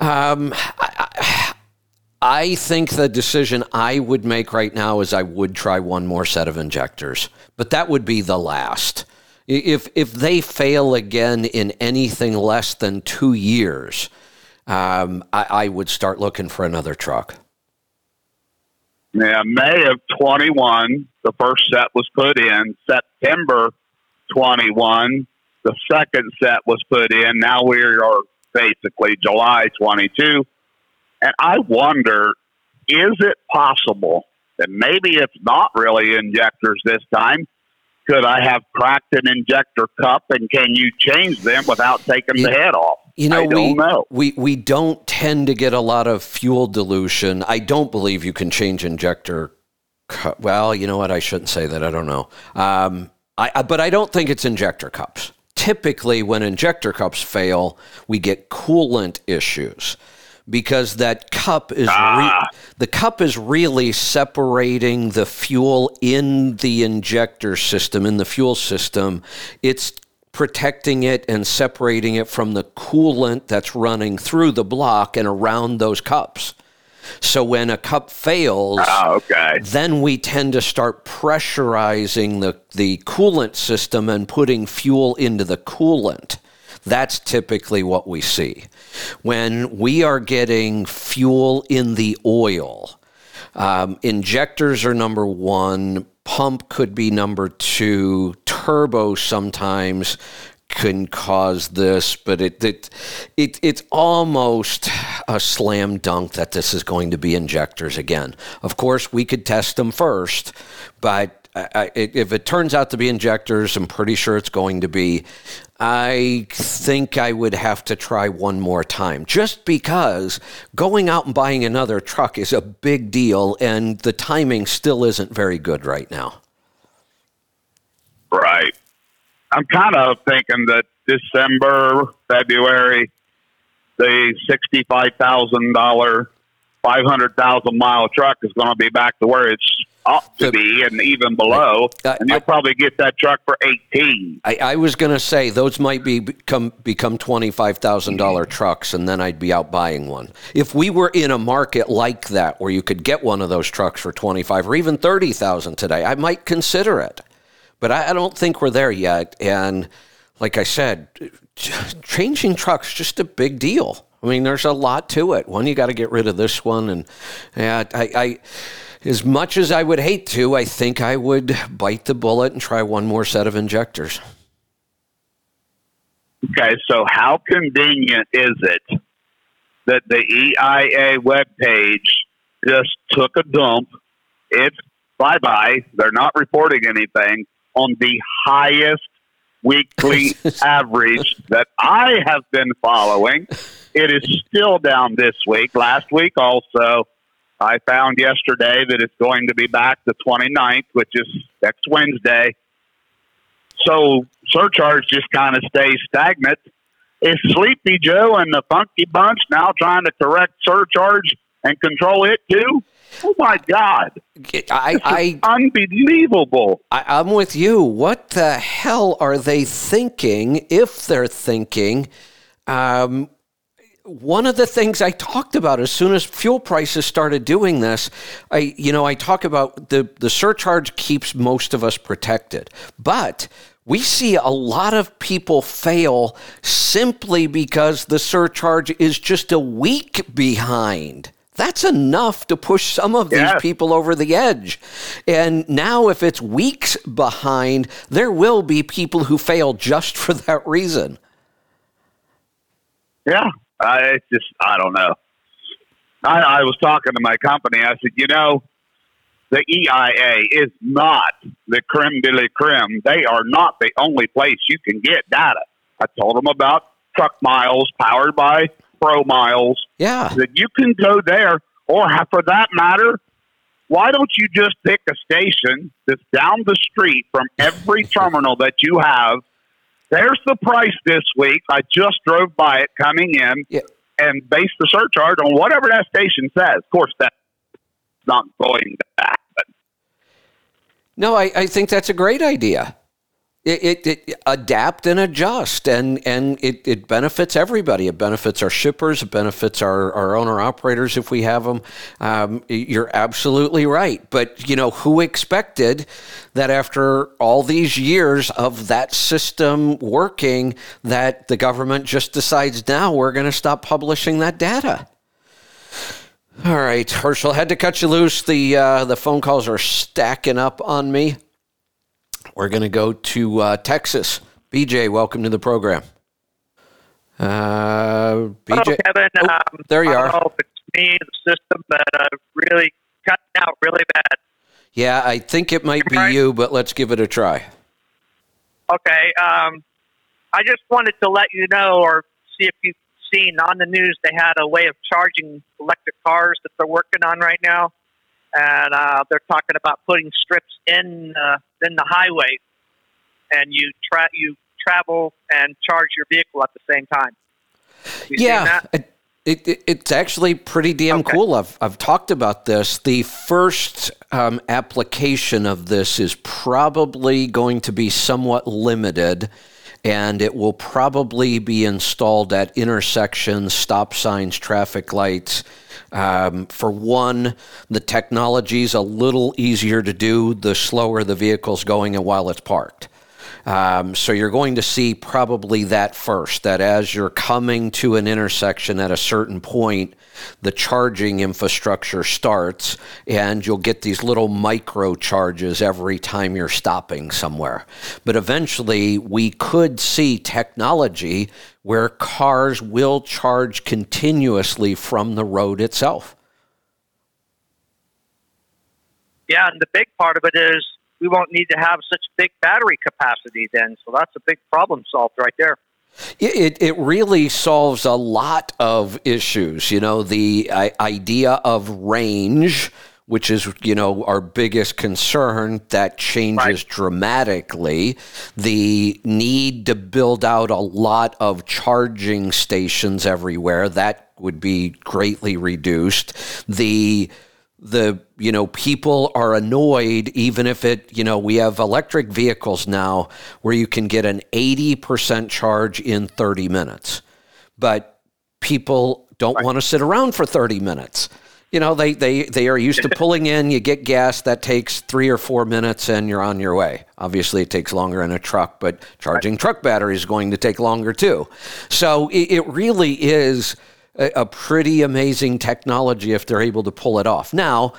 Um, I, I think the decision I would make right now is I would try one more set of injectors, but that would be the last. If if they fail again in anything less than two years, um, I, I would start looking for another truck. Yeah, May of 21, the first set was put in. September 21, the second set was put in. Now we are basically July 22 and I wonder, is it possible that maybe it's not really injectors this time? Could I have cracked an injector cup and can you change them without taking you, the head off? You know, we, know. we we don't tend to get a lot of fuel dilution. I don't believe you can change injector cup. Well, you know what? I shouldn't say that. I don't know. Um, I, I, but I don't think it's injector cups. Typically, when injector cups fail, we get coolant issues because that cup is ah. re- the cup is really separating the fuel in the injector system in the fuel system it's protecting it and separating it from the coolant that's running through the block and around those cups so when a cup fails, oh, okay. then we tend to start pressurizing the, the coolant system and putting fuel into the coolant. That's typically what we see. When we are getting fuel in the oil, um, injectors are number one, pump could be number two, turbo sometimes can cause this, but it, it, it it's almost a slam dunk that this is going to be injectors again. Of course, we could test them first, but I, if it turns out to be injectors, I'm pretty sure it's going to be. I think I would have to try one more time just because going out and buying another truck is a big deal and the timing still isn't very good right now. Right. I'm kind of thinking that December, February, the $65,000, 500,000 mile truck is going to be back to where it's ought to be and even below, uh, and you'll I, probably get that truck for eighteen. I, I was going to say those might be become become twenty five thousand dollar trucks, and then I'd be out buying one. If we were in a market like that where you could get one of those trucks for twenty five or even thirty thousand today, I might consider it. But I, I don't think we're there yet, and like I said, changing trucks just a big deal. I mean, there's a lot to it. One, you got to get rid of this one, and yeah, I, I as much as I would hate to, I think I would bite the bullet and try one more set of injectors. Okay, so how convenient is it that the EIA webpage just took a dump? It's bye bye. They're not reporting anything on the highest weekly average that I have been following. It is still down this week. Last week also I found yesterday that it's going to be back the 29th, which is next Wednesday. So surcharge just kind of stays stagnant. is Sleepy Joe and the Funky Bunch now trying to correct surcharge and control it too? Oh my God! I, I unbelievable. I, am with you. What the hell are they thinking? If they're thinking, um, one of the things I talked about as soon as fuel prices started doing this, I you know I talk about the the surcharge keeps most of us protected, but we see a lot of people fail simply because the surcharge is just a week behind. That's enough to push some of these people over the edge. And now, if it's weeks behind, there will be people who fail just for that reason. Yeah, I just, I don't know. I, I was talking to my company. I said, you know, the EIA is not the creme de la creme. They are not the only place you can get data. I told them about truck miles powered by Pro Miles. Yeah. That you can go there, or for that matter, why don't you just pick a station that's down the street from every terminal that you have? There's the price this week. I just drove by it coming in yeah. and base the surcharge on whatever that station says. Of course, that's not going to happen. No, I, I think that's a great idea. It, it, it, adapt and adjust and and it, it benefits everybody. It benefits our shippers it benefits our, our owner operators if we have them um, you're absolutely right. But you know who expected that after all these years of that system working that the government just decides now we're going to stop publishing that data? All right herschel had to cut you loose. The uh, the phone calls are stacking up on me we're going to go to uh, Texas. BJ, welcome to the program. Uh, BJ, Hello, Kevin. Oh, um, there you I are. don't know if it's me, the system, but uh, really cutting out really bad. Yeah, I think it might be right. you, but let's give it a try. Okay. Um, I just wanted to let you know or see if you've seen on the news they had a way of charging electric cars that they're working on right now and uh, they're talking about putting strips in uh, in the highway, and you tra- you travel and charge your vehicle at the same time. Yeah. It, it, it's actually pretty damn okay. cool. I've, I've talked about this. The first um, application of this is probably going to be somewhat limited and it will probably be installed at intersections, stop signs, traffic lights. Um, for one, the technology is a little easier to do the slower the vehicle's going and while it's parked. Um, so you're going to see probably that first, that as you're coming to an intersection at a certain point, the charging infrastructure starts and you'll get these little micro charges every time you're stopping somewhere. But eventually, we could see technology where cars will charge continuously from the road itself. Yeah, and the big part of it is we won't need to have such big battery capacity then. So that's a big problem solved right there. It, it really solves a lot of issues. You know, the uh, idea of range, which is, you know, our biggest concern, that changes right. dramatically. The need to build out a lot of charging stations everywhere, that would be greatly reduced. The the you know people are annoyed even if it you know we have electric vehicles now where you can get an 80% charge in 30 minutes but people don't right. want to sit around for 30 minutes you know they, they they are used to pulling in you get gas that takes three or four minutes and you're on your way obviously it takes longer in a truck but charging right. truck batteries is going to take longer too so it, it really is a, a pretty amazing technology if they're able to pull it off. Now,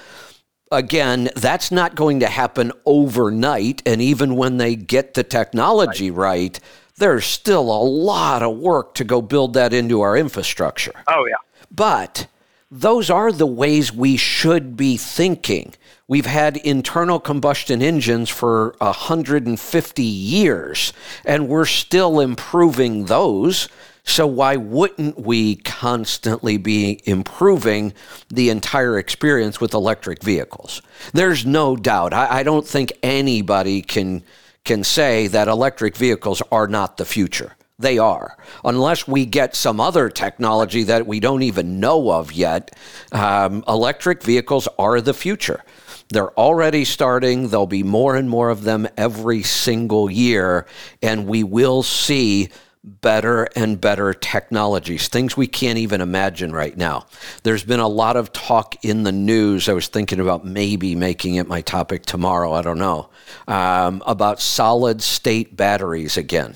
again, that's not going to happen overnight. And even when they get the technology right, right, there's still a lot of work to go build that into our infrastructure. Oh, yeah. But those are the ways we should be thinking. We've had internal combustion engines for 150 years, and we're still improving those. So, why wouldn't we constantly be improving the entire experience with electric vehicles? There's no doubt. I, I, don't think anybody can, can say that electric vehicles are not the future. They are. Unless we get some other technology that we don't even know of yet, um, electric vehicles are the future. They're already starting. There'll be more and more of them every single year, and we will see better and better technologies, things we can't even imagine right now. There's been a lot of talk in the news. I was thinking about maybe making it my topic tomorrow. I don't know. Um, about solid state batteries again.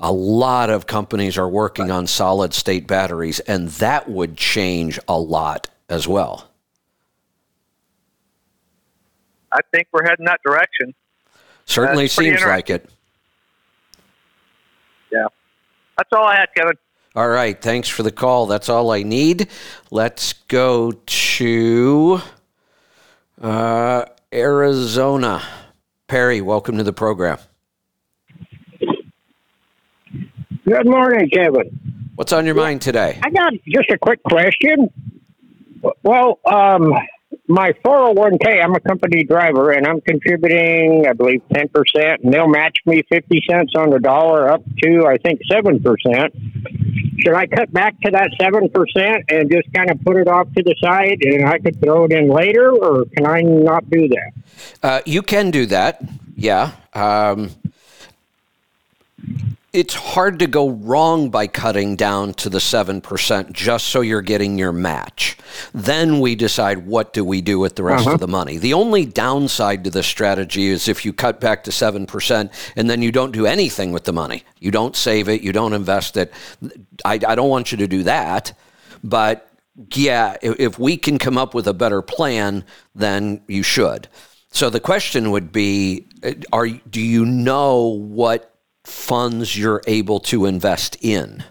A lot of companies are working on solid state batteries, and that would change a lot as well. I think we're heading that direction. Certainly seems like it. Yeah. That's all I had, Kevin. All right. Thanks for the call. That's all I need. Let's go to uh, Arizona. Perry, welcome to the program. Good morning, Kevin. What's on your mind today? I got just a quick question. Well, um, my 401k, I'm a company driver and I'm contributing, I believe, 10%, and they'll match me 50 cents on the dollar up to, I think, 7%. Should I cut back to that 7% and just kind of put it off to the side and I could throw it in later, or can I not do that? Uh, you can do that, yeah. Um, it's hard to go wrong by cutting down to the 7% just so you're getting your match. Then we decide what do we do with the rest uh-huh. of the money. The only downside to this strategy is if you cut back to 7% and then you don't do anything with the money. You don't save it, you don't invest it. I, I don't want you to do that. But yeah, if, if we can come up with a better plan, then you should. So the question would be are do you know what funds you're able to invest in?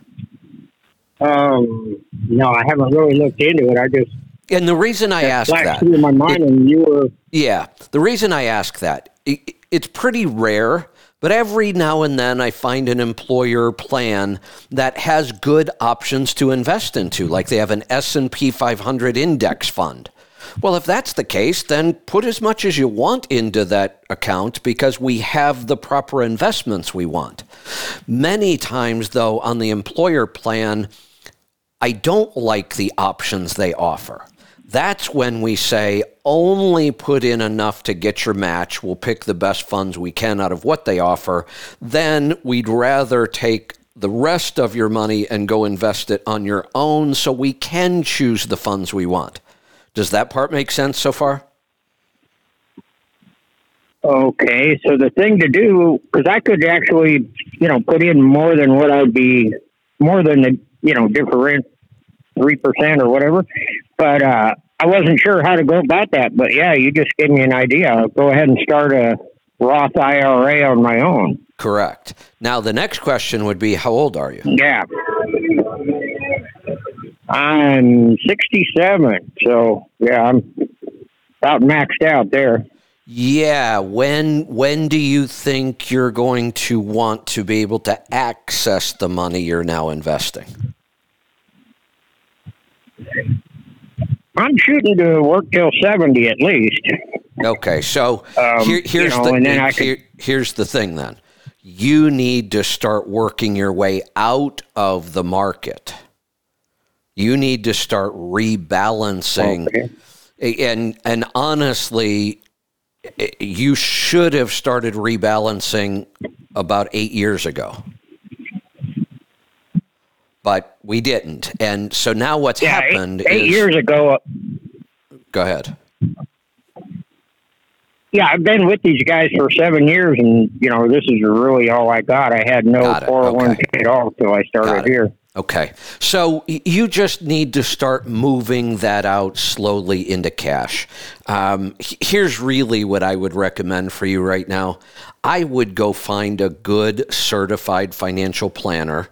Um, no, I haven't really looked into it. I just and the reason I ask that through my mind, it, and you were yeah. The reason I ask that it, it's pretty rare, but every now and then I find an employer plan that has good options to invest into, like they have an S and P 500 index fund well, if that's the case, then put as much as you want into that account because we have the proper investments we want. Many times, though, on the employer plan, I don't like the options they offer. That's when we say only put in enough to get your match. We'll pick the best funds we can out of what they offer. Then we'd rather take the rest of your money and go invest it on your own so we can choose the funds we want. Does that part make sense so far? Okay, so the thing to do, because I could actually, you know, put in more than what I'd be, more than the, you know, different three percent or whatever, but uh, I wasn't sure how to go about that. But yeah, you just gave me an idea. I'll go ahead and start a Roth IRA on my own. Correct. Now the next question would be, how old are you? Yeah. I'm 67, so yeah, I'm about maxed out there. Yeah, when when do you think you're going to want to be able to access the money you're now investing? I'm shooting to work till 70 at least. Okay, so um, here, here's you know, the here, here's the thing then. You need to start working your way out of the market you need to start rebalancing. Okay. And and honestly, eh, you should have started rebalancing about eight years ago. But we didn't. And so now what's yeah, happened eight, eight is, years ago. Uh, Go ahead. Yeah, I've been with these guys for seven years, and you know this is really all I got. I had no four hundred one k at all until I started here. Okay. So you just need to start moving that out slowly into cash. Um, here's really what I would recommend for you right now I would go find a good certified financial planner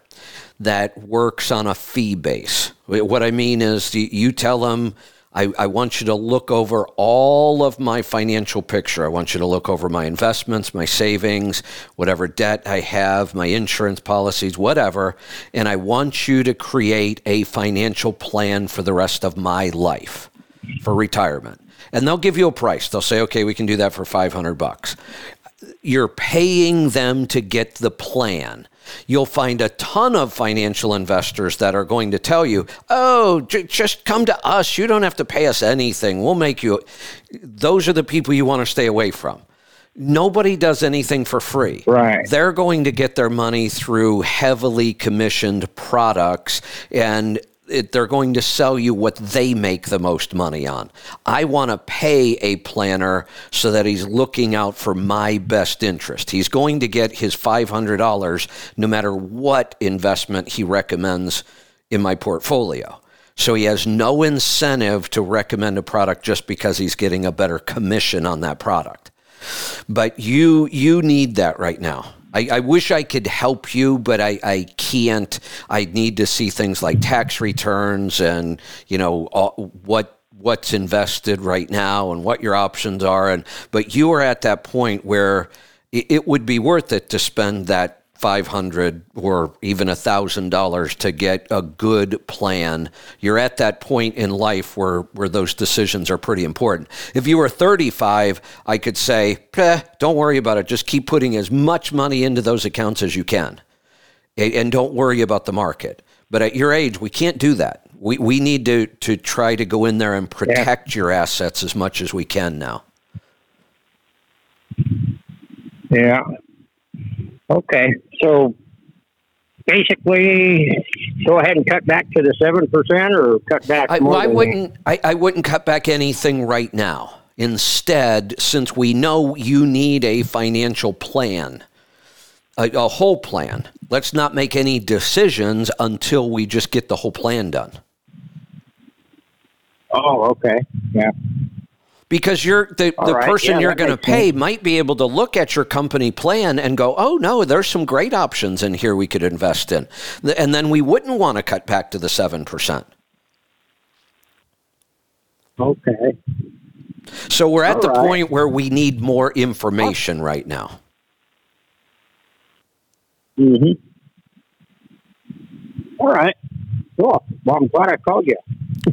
that works on a fee base. What I mean is, you tell them, I, I, want you to look over all of my financial picture. I want you to look over my investments, my savings, whatever debt I have, my insurance policies, whatever. And I want you to create a financial plan for the rest of my life for retirement. And they'll give you a price. They'll say, okay, we can do that for 500 bucks. you're paying them to get the plan. You'll find a ton of financial investors that are going to tell you, oh, j- just come to us. You don't have to pay us anything. We'll make you. Those are the people you want to stay away from. Nobody does anything for free. Right. They're going to get their money through heavily commissioned products and it, they're going to sell you what they make the most money on. I want to pay a planner so that he's looking out for my best interest. He's going to get his $500 no matter what investment he recommends in my portfolio. So he has no incentive to recommend a product just because he's getting a better commission on that product. But you you need that right now. I, I, wish I could help you, but I, I can't. I need to see things like tax returns and you know all, what what's invested right now and what your options are. And but you are at that point where it, it would be worth it to spend that 500 or even a thousand dollars to get a good plan. You're at that point in life where where those decisions are pretty important. If you were 35 i could say eh, don't worry about it. Just keep putting as much money into those accounts as you can. And don't worry about the market. But at your age we can't do that. We, we need to, to try to go in there and protect yeah. your assets as much as we can now. Yeah Okay, so basically, go ahead and cut back to the seven percent, or cut back. I, well, I wouldn't. I, I wouldn't cut back anything right now. Instead, since we know you need a financial plan, a, a whole plan, let's not make any decisions until we just get the whole plan done. Oh, okay. Yeah because you're the, the right. person yeah, you're going to pay sense. might be able to look at your company plan and go, oh no, there's some great options in here we could invest in, and then we wouldn't want to cut back to the seven percent. Okay. So we're at All the right. point where we need more information oh. right now. Mm-hmm. All right. Cool. Well, I'm glad I called you.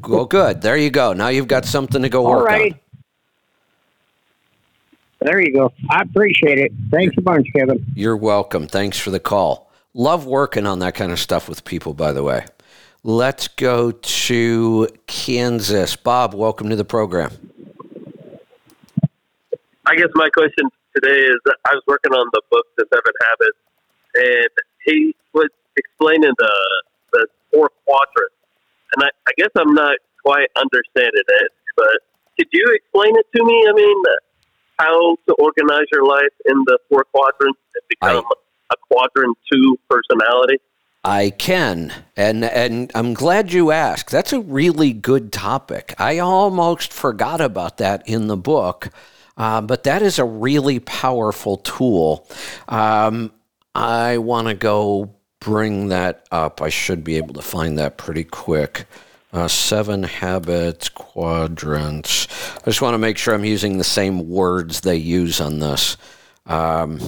well, good. There you go. Now you've got something to go All work right. on. There you go. I appreciate it. Thanks a bunch, Kevin. You're welcome. Thanks for the call. Love working on that kind of stuff with people, by the way. Let's go to Kansas. Bob, welcome to the program. I guess my question today is I was working on the book, The Seven Habits, and he was explaining the, the four quadrants. And I, I guess I'm not quite understanding it, but could you explain it to me? I mean, how to organize your life in the four quadrants and become I, a quadrant two personality? I can, and and I'm glad you asked. That's a really good topic. I almost forgot about that in the book, uh, but that is a really powerful tool. Um, I want to go bring that up. I should be able to find that pretty quick. Uh, seven habits, quadrants. I just want to make sure I'm using the same words they use on this. Um,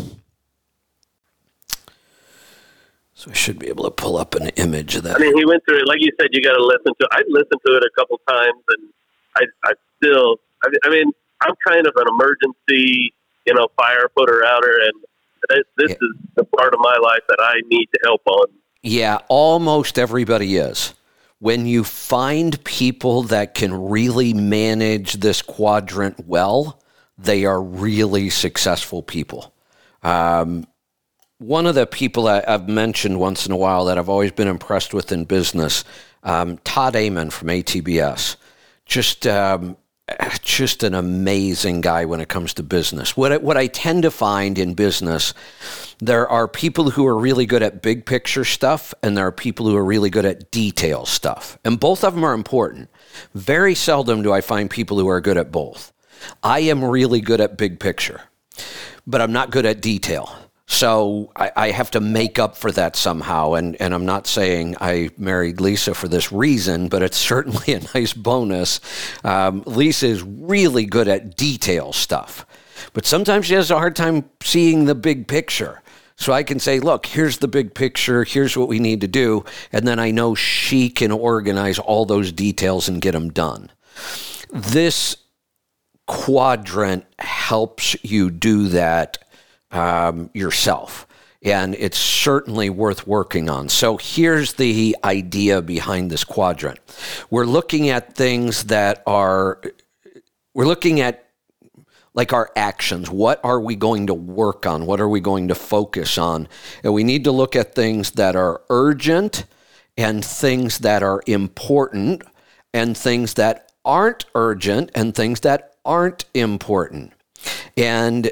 so I should be able to pull up an image of that. I mean, he went through it. Like you said, you got to listen to it. I listened to it a couple times, and I, I still, I, I mean, I'm kind of an emergency, you know, fire putter outer, and this, yeah. is the part of my life that I need to help on. Yeah, almost everybody is when you find people that can really manage this quadrant well, they are really successful people. Um, one of the people I, have mentioned once in a while that I've always been impressed with in business, um, Todd Amen from ATBS. Just um, just an amazing guy when it comes to business. What I, what I tend to find in business, there are people who are really good at big picture stuff, and there are people who are really good at detail stuff, and both of them are important. Very seldom do I find people who are good at both. I am really good at big picture, but I'm not good at detail. So I, I, have to make up for that somehow. And, and I'm not saying I married Lisa for this reason, but it's certainly a nice bonus. Um, Lisa is really good at detail stuff, but sometimes she has a hard time seeing the big picture. So I can say, look, here's the big picture, here's what we need to do. And then I know she can organize all those details and get them done. This quadrant helps you do that um, yourself. And it's certainly worth working on. So here's the idea behind this quadrant. We're looking at things that are, we're looking at like our actions. What are we going to work on? What are we going to focus on? And we need to look at things that are urgent and things that are important and things that aren't urgent and things that aren't important. And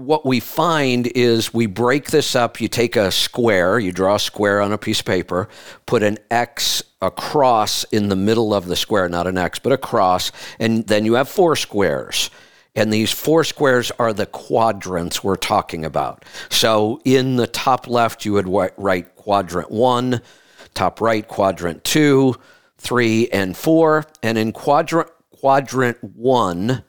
what we find is we break this up. You take a square, you draw a square on a piece of paper, put an X across in the middle of the square, not an X, but a cross, and then you have four squares. And these four squares are the quadrants we're talking about. So in the top left, you would write quadrant one, top right, quadrant two, three, and four. And in quadrant, quadrant one,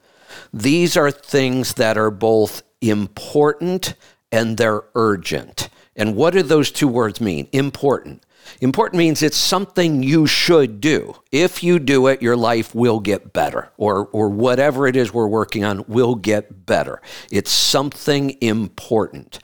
these are things that are both important and they're urgent. And what do those two words mean? Important. Important means it's something you should do. If you do it, your life will get better, or, or whatever it is we're working on will get better. It's something important.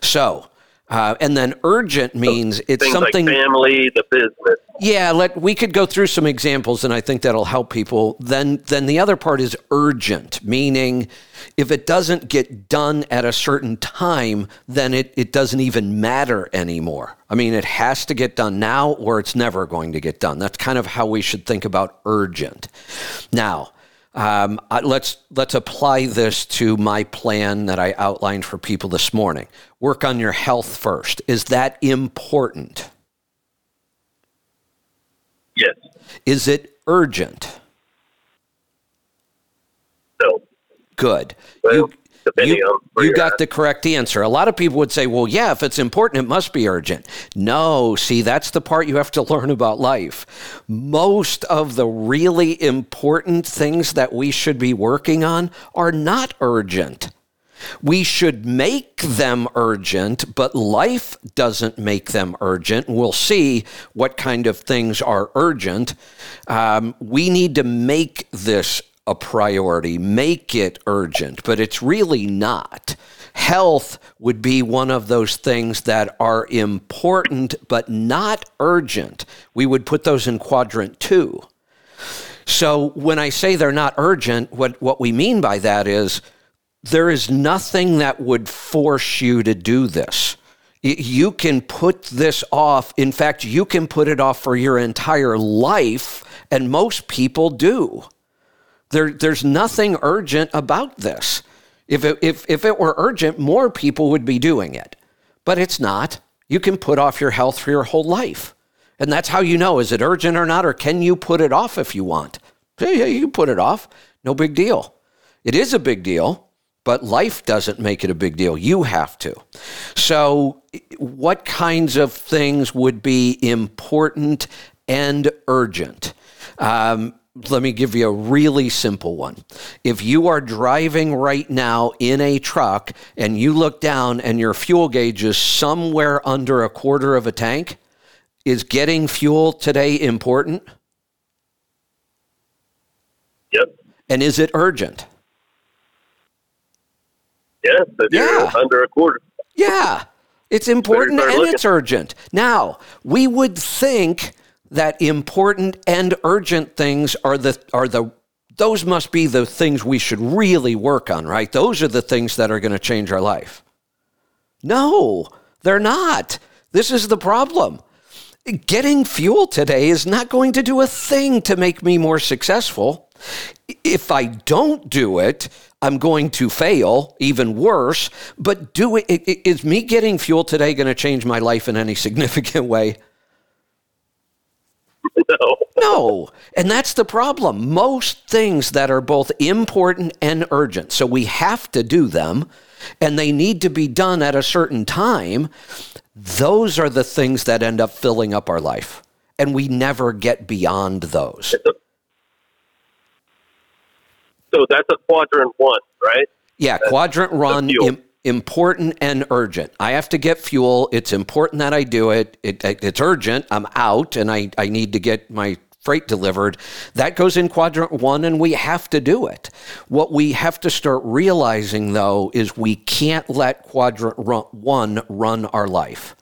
So, uh, and then urgent means it's Things something like family, the business. Yeah, let we could go through some examples, and I think that'll help people. Then, then the other part is urgent, meaning if it doesn't get done at a certain time, then it, it doesn't even matter anymore. I mean, it has to get done now, or it's never going to get done. That's kind of how we should think about urgent. Now, um, let's let's apply this to my plan that I outlined for people this morning. Work on your health first. Is that important? Yes. Is it urgent? No. Good. Well, you, depending you, on you you're got at. the correct answer. A lot of people would say, well, yeah, if it's important, it must be urgent. No, see, that's the part you have to learn about life. Most of the really important things that we should be working on are not urgent. We should make them urgent, but life doesn't make them urgent. We'll see what kind of things are urgent. Um, we need to make this a priority, make it urgent, but it's really not. Health would be one of those things that are important but not urgent. We would put those in quadrant two. So when I say they're not urgent, what, what we mean by that is there is nothing that would force you to do this. You can put this off. In fact, you can put it off for your entire life, and most people do. There, there's nothing urgent about this. If it, if, if it were urgent, more people would be doing it. But it's not. You can put off your health for your whole life. And that's how you know is it urgent or not, or can you put it off if you want? Yeah, you can put it off. No big deal. It is a big deal but life doesn't make it a big deal. You have to. So, what kinds of things would be important and urgent? Um, let me give you a really simple one. If you are driving right now in a truck and you look down and your fuel gauge is somewhere under a quarter of a tank, is getting fuel today important? Yep. And is it urgent? Yes, Yeah. under a quarter. Yeah, it's important and it's urgent. Now, we would think that important and urgent things are the are the those must be the things we should really work on, right? Those are the things that are going to change our life. No, they're not. This is the problem. Getting fuel today is not going to do a thing to make me more successful. If I don't do it, I'm going to fail, even worse. But do it, is me getting fuel today going to change my life in any significant way? No. No. And that's the problem. Most things that are both important and urgent, so we have to do them, and they need to be done at a certain time, those are the things that end up filling up our life. And we never get beyond those. So that's a quadrant one, right? Yeah, quadrant one. im- important and urgent. I have to get fuel. It's important that I do it. it, it it's urgent. I'm out and I, I need to get my freight delivered. That goes in quadrant one, and we have to do it. What we have to start realizing, though, is we can't let quadrant one run our life.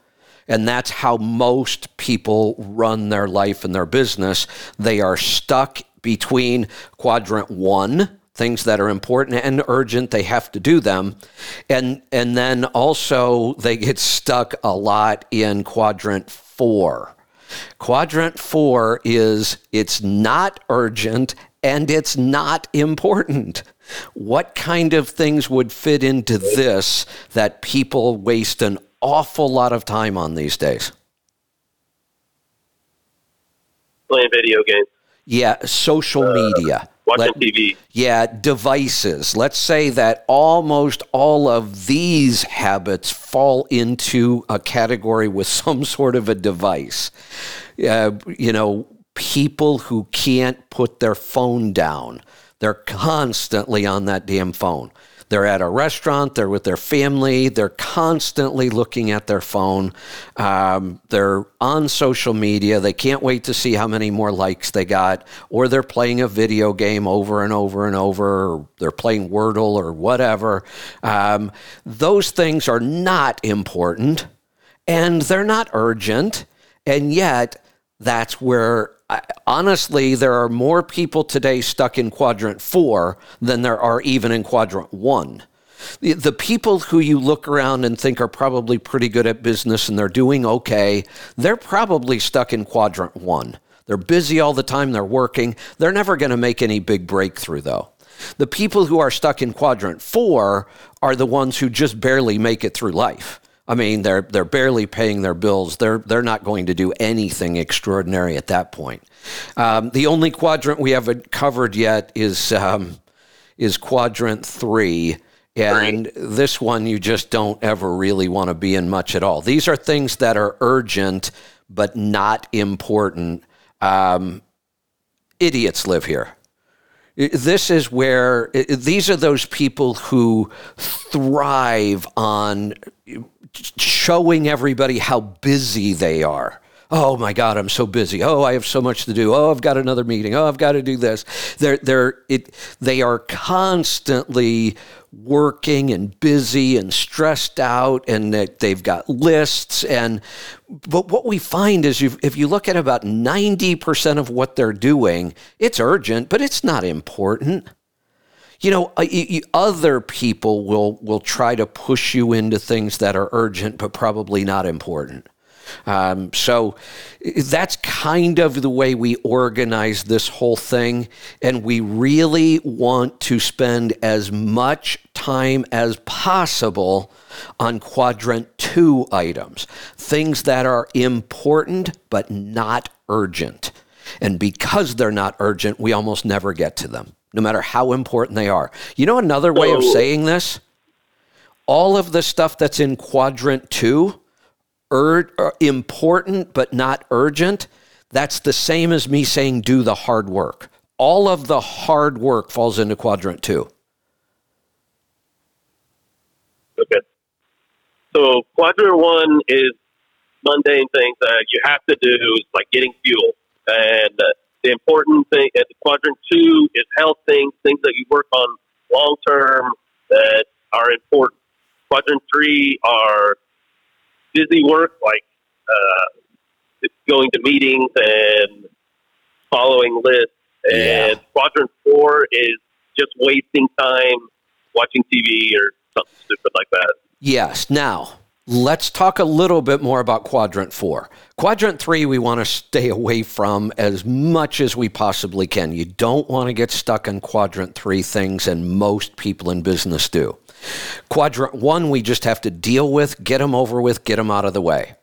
And that's how most people run their life and their business. They are stuck between quadrant one, things that are important and urgent they have to do them and and then also they get stuck a lot in quadrant 4 Quadrant four is it's not urgent and it's not important. What kind of things would fit into this that people waste an awful lot of time on these days? Playing video games. Yeah, social uh, media. Watching Let, TV. Yeah, devices. Let's say that almost all of these habits fall into a category with some sort of a device. Uh, you know, people who can't put their phone down, they're constantly on that damn phone. They're at a restaurant, they're with their family, they're constantly looking at their phone. Um, they're on social media, they can't wait to see how many more likes they got, or they're playing a video game over and over and over, or they're playing Wordle or whatever. Um, those things are not important and they're not urgent, and yet that's where honestly, there are more people today stuck in quadrant four than there are even in quadrant one. The, the people who you look around and think are probably pretty good at business and they're doing okay, they're probably stuck in quadrant one. They're busy all the time, they're working. They're never going to make any big breakthrough, though. The people who are stuck in quadrant four are the ones who just barely make it through life. I mean, they're they're barely paying their bills. They're they're not going to do anything extraordinary at that point. Um, the only quadrant we haven't covered yet is um, is quadrant three. And this one you just don't ever really want to be in much at all. These are things that are urgent but not important. Um, idiots live here. This is where these are those people who thrive on showing everybody how busy they are. Oh my God, I'm so busy. Oh, I have so much to do. Oh, I've got another meeting. Oh, I've got to do this. They're they're it. They are constantly working and busy and stressed out, and they've got lists. And but what we find is, if you look at about ninety percent of what they're doing, it's urgent, but it's not important you know, uh, other people will will try to push you into things that are urgent but probably not important. Um, so that's kind of the way we organize this whole thing. And we really want to spend as much time as possible on quadrant two items, things that are important but not urgent. And because they're not urgent, we almost never get to them no matter how important they are. You know, another way of saying this? All of the stuff that's in quadrant two, ur- uh, important but not urgent, that's the same as me saying do the hard work. All of the hard work falls into quadrant two. Okay. So quadrant one is mundane things that you have to do, like getting fuel. And uh, the important thing at the quadrant two is health things, things that you work on long term that are important. Quadrant three are busy work like uh, going to meetings and following lists. And yeah. quadrant four is just wasting time watching TV or something stupid like that. Yes. Now, Let's talk a little bit more about quadrant four. Quadrant three, we want to stay away from as much as we possibly can. You don't want to get stuck in quadrant three things, and most people in business do. Quadrant one, we just have to deal with, get them over with, get them out of the way.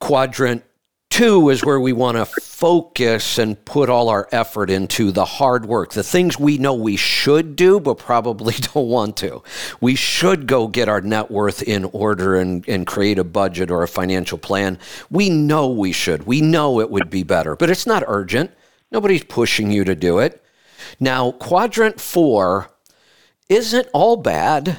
Quadrant Two is where we want to focus and put all our effort into the hard work, the things we know we should do, but probably don't want to. We should go get our net worth in order and, and create a budget or a financial plan. We know we should. We know it would be better, but it's not urgent. Nobody's pushing you to do it. Now, quadrant four isn't all bad.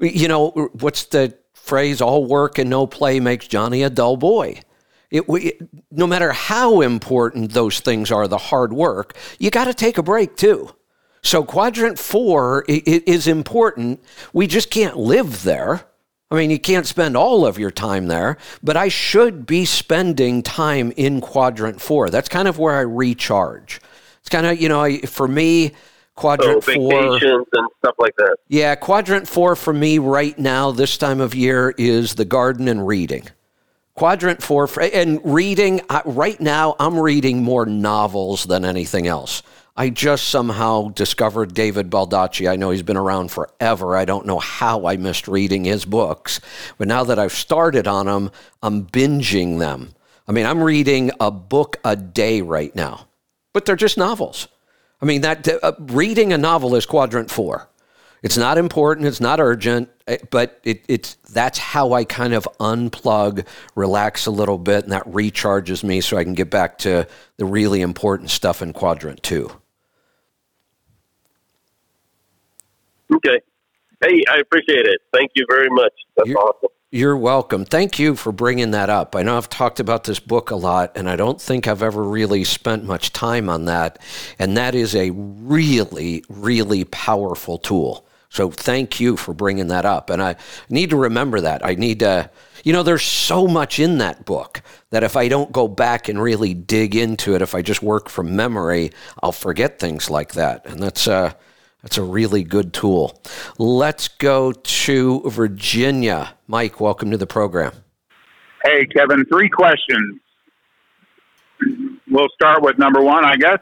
You know, what's the phrase? All work and no play makes Johnny a dull boy It, it, no matter how important those things are, the hard work, you got to take a break too. So quadrant four is important. We just can't live there. I mean, you can't spend all of your time there, but I should be spending time in quadrant four. That's kind of where I recharge. It's kind of, you know, for me, quadrant so four. And stuff like that. Yeah, quadrant four for me right now, this time of year, is the garden and reading. Quadrant four, and reading, right now, I'm reading more novels than anything else. I just somehow discovered David Baldacci. I know he's been around forever. I don't know how I missed reading his books. But now that I've started on them, I'm binging them. I mean, I'm reading a book a day right now, but they're just novels. I mean, that uh, reading a novel is quadrant four. It's not important. It's not urgent, eh, but it, it's that's how I kind of unplug, relax a little bit, and that recharges me so I can get back to the really important stuff in quadrant two. Okay. Hey, I appreciate it. Thank you very much. That's you're, awesome. You're welcome. Thank you for bringing that up. I know I've talked about this book a lot, and I don't think I've ever really spent much time on that. And that is a really, really powerful tool. So thank you for bringing that up. And I need to remember that. I need to, you know, there's so much in that book that if I don't go back and really dig into it, if I just work from memory, I'll forget things like that. And that's, uh, that's a really good tool. Let's go to Virginia. Mike, welcome to the program. Hey, Kevin, three questions. We'll start with number one, I guess.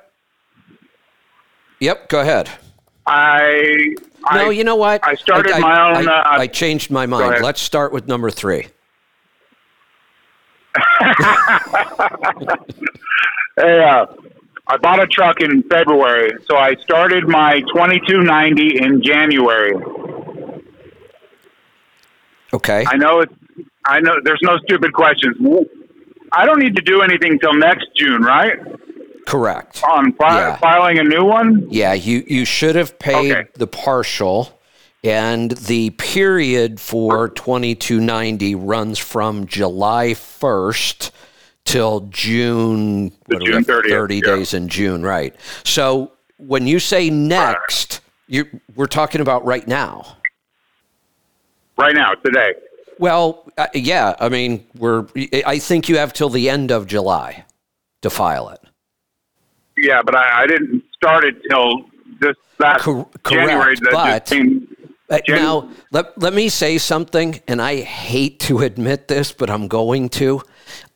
Yep, go ahead. I. No, I, you know what? I started I, my own. I, uh, I changed my mind. Let's start with number three. hey, uh, I bought a truck in February, so I started my 2290 in January. Okay. I know it's. I know there's no stupid questions. I don't need to do anything till next June, right? Correct. On fi- Yeah. filing a new one. Yeah, you, you should have paid Okay. the partial, and the period for 2290 runs from July 1st till June, June 30th, 30 yeah. days in June, right. So when you say next, you we're talking about right now. Right now, today. Well, uh, yeah, I mean, we're I think you have till the end of July to file it. Yeah, but I, I didn't start it till this that Cor- January. That but- just. Uh, now, let, let me say something, and I hate to admit this, but I'm going to.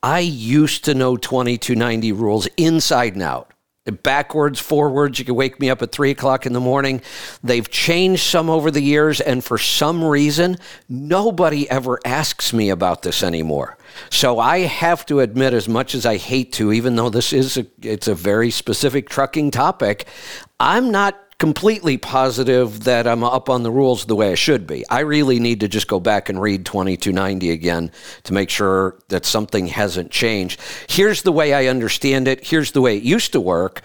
I used to know 2290 rules inside and out. Backwards, forwards, you can wake me up at three o'clock in the morning. They've changed some over the years, and for some reason, nobody ever asks me about this anymore. So I have to admit, as much as I hate to, even though this is a, it's a very specific trucking topic, I'm not completely positive that I'm up on the rules the way I should be. I really need to just go back and read 2290 again to make sure that something hasn't changed. Here's the way I understand it. Here's the way it used to work.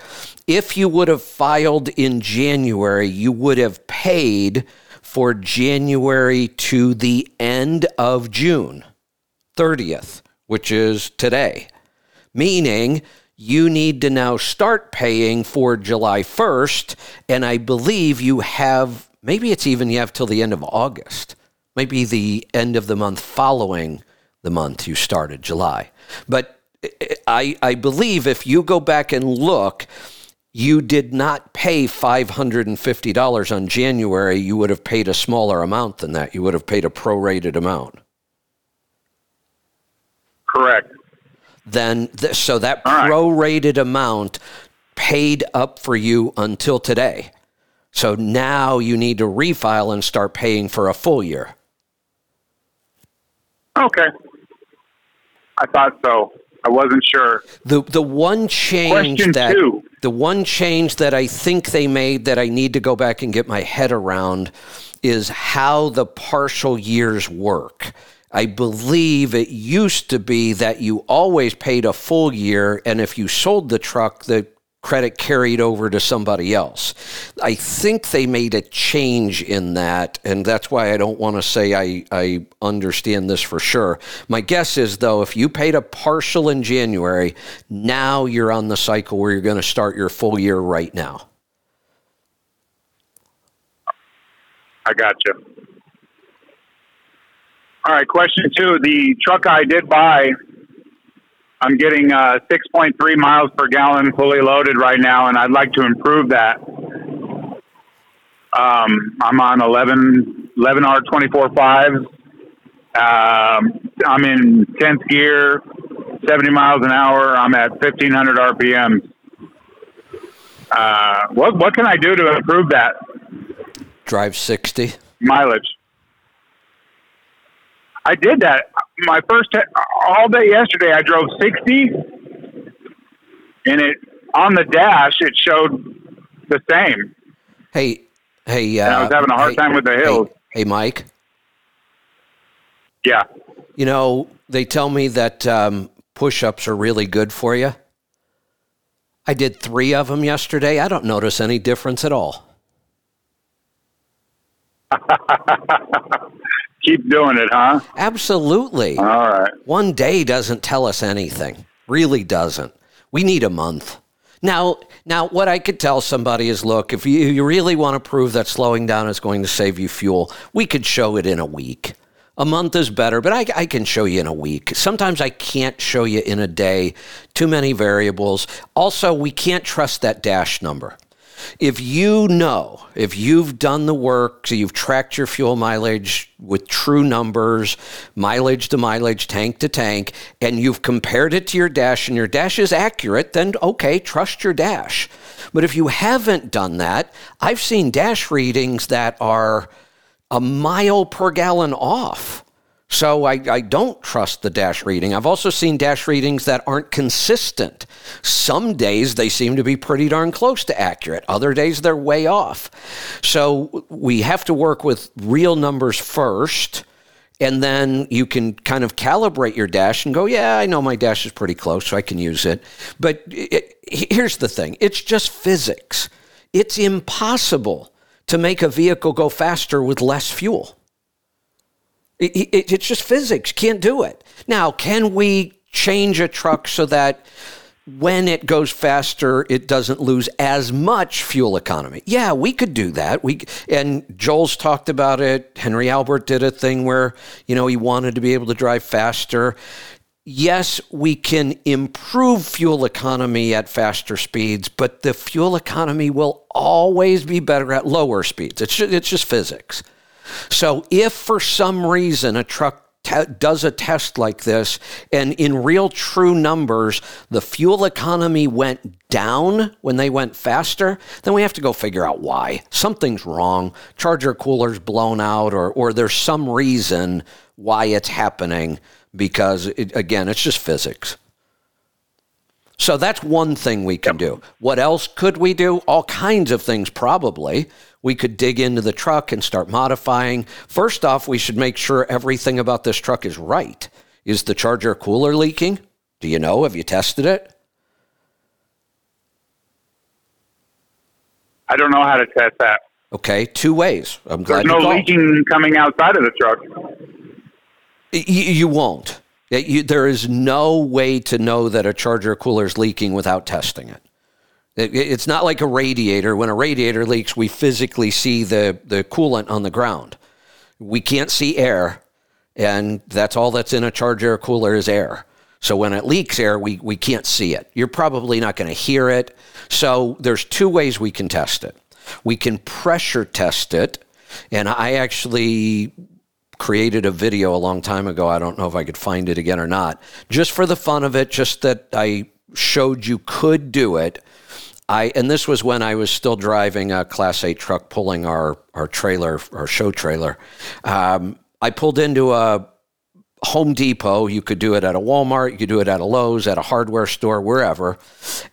If you would have filed in January, you would have paid for January to the end of June 30th, which is today meaning you need to now start paying for July 1st. And I believe you have, maybe it's even you have till the end of August, maybe the end of the month following the month you started, July. But I, I believe if you go back and look, you did not pay $550 on January. You would have paid a smaller amount than that. You would have paid a prorated amount. Correct. Then th- so that right. prorated amount paid up for you until today. So now you need to refile and start paying for a full year. Okay. I thought so. I wasn't sure. The the one change Question that two. the one change that I think they made that I need to go back and get my head around is how the partial years work. I believe it used to be that you always paid a full year, and if you sold the truck, the credit carried over to somebody else. I think they made a change in that, and that's why I don't want to say I, I understand this for sure. My guess is, though, if you paid a partial in January, now you're on the cycle where you're going to start your full year right now. I got you. All right, question two. The truck I did buy, I'm getting uh, 6.3 miles per gallon fully loaded right now, and I'd like to improve that. Um, I'm on 11, 11R 24.5. Um, I'm in 10th gear, 70 miles an hour. I'm at 1,500 RPM. Uh, what, what can I do to improve that? Drive 60. Mileage. I did that. My first all day yesterday, I drove 60, and it on the dash it showed the same. Hey, hey, uh, and I was having a hard hey, time with the hills. Hey, hey, Mike. Yeah. You know, they tell me that um, push-ups are really good for you. I did three of them yesterday. I don't notice any difference at all. Keep doing it, huh? Absolutely. All right. One day doesn't tell us anything. Really doesn't. We need a month. Now, now what I could tell somebody is look, if you, you really want to prove that slowing down is going to save you fuel, we could show it in a week. A month is better, but I, I, can show you in a week. Sometimes I can't show you in a day. Too many variables. Also, we can't trust that dash number if you know, if you've done the work, so you've tracked your fuel mileage with true numbers, mileage to mileage, tank to tank, and you've compared it to your dash and your dash is accurate, then okay, trust your dash. But if you haven't done that, I've seen dash readings that are a mile per gallon off. So I, I don't trust the dash reading. I've also seen dash readings that aren't consistent. Some days they seem to be pretty darn close to accurate. Other days they're way off. So we have to work with real numbers first. And then you can kind of calibrate your dash and go, yeah, I know my dash is pretty close, so I can use it. But it, here's the thing it's just physics. It's impossible to make a vehicle go faster with less fuel. It, it, it's just physics. Can't do it. Now, can we change a truck so that when it goes faster, it doesn't lose as much fuel economy. Yeah, we could do that. We and Joel's talked about it. Henry Albert did a thing where you know he wanted to be able to drive faster. Yes, we can improve fuel economy at faster speeds, but the fuel economy will always be better at lower speeds. It's just, it's just physics. So if for some reason a truck does a test like this, and in real true numbers, the fuel economy went down when they went faster, then we have to go figure out why. Something's wrong. Charge air cooler's blown out, or, or there's some reason why it's happening because, it, again, it's just physics. So that's one thing we can do. What else could we do? All kinds of things, probably we could dig into the truck and start modifying. First off, we should make sure everything about this truck is right. Is the charge air cooler leaking? Do you know? Have you tested it? I don't know how to test that. Okay, two ways. I'm glad There's no leaking coming outside of the truck. You, you won't. You, there is no way to know that a charge air cooler is leaking without testing it. It's not like a radiator. When a radiator leaks, we physically see the, the coolant on the ground. We can't see air, and that's all that's in a charge air cooler is air. So when it leaks air, we, we can't see it. You're probably not going to hear it. So there's two ways we can test it. We can pressure test it, and I actually created a video a long time ago. I don't know if I could find it again or not. Just for the fun of it, just that I showed you could do it I and this was when I was still driving a Class A truck, pulling our our trailer, our show trailer. Um, I pulled into a Home Depot. You could do it at a Walmart. You could do it at a Lowe's, at a hardware store, wherever.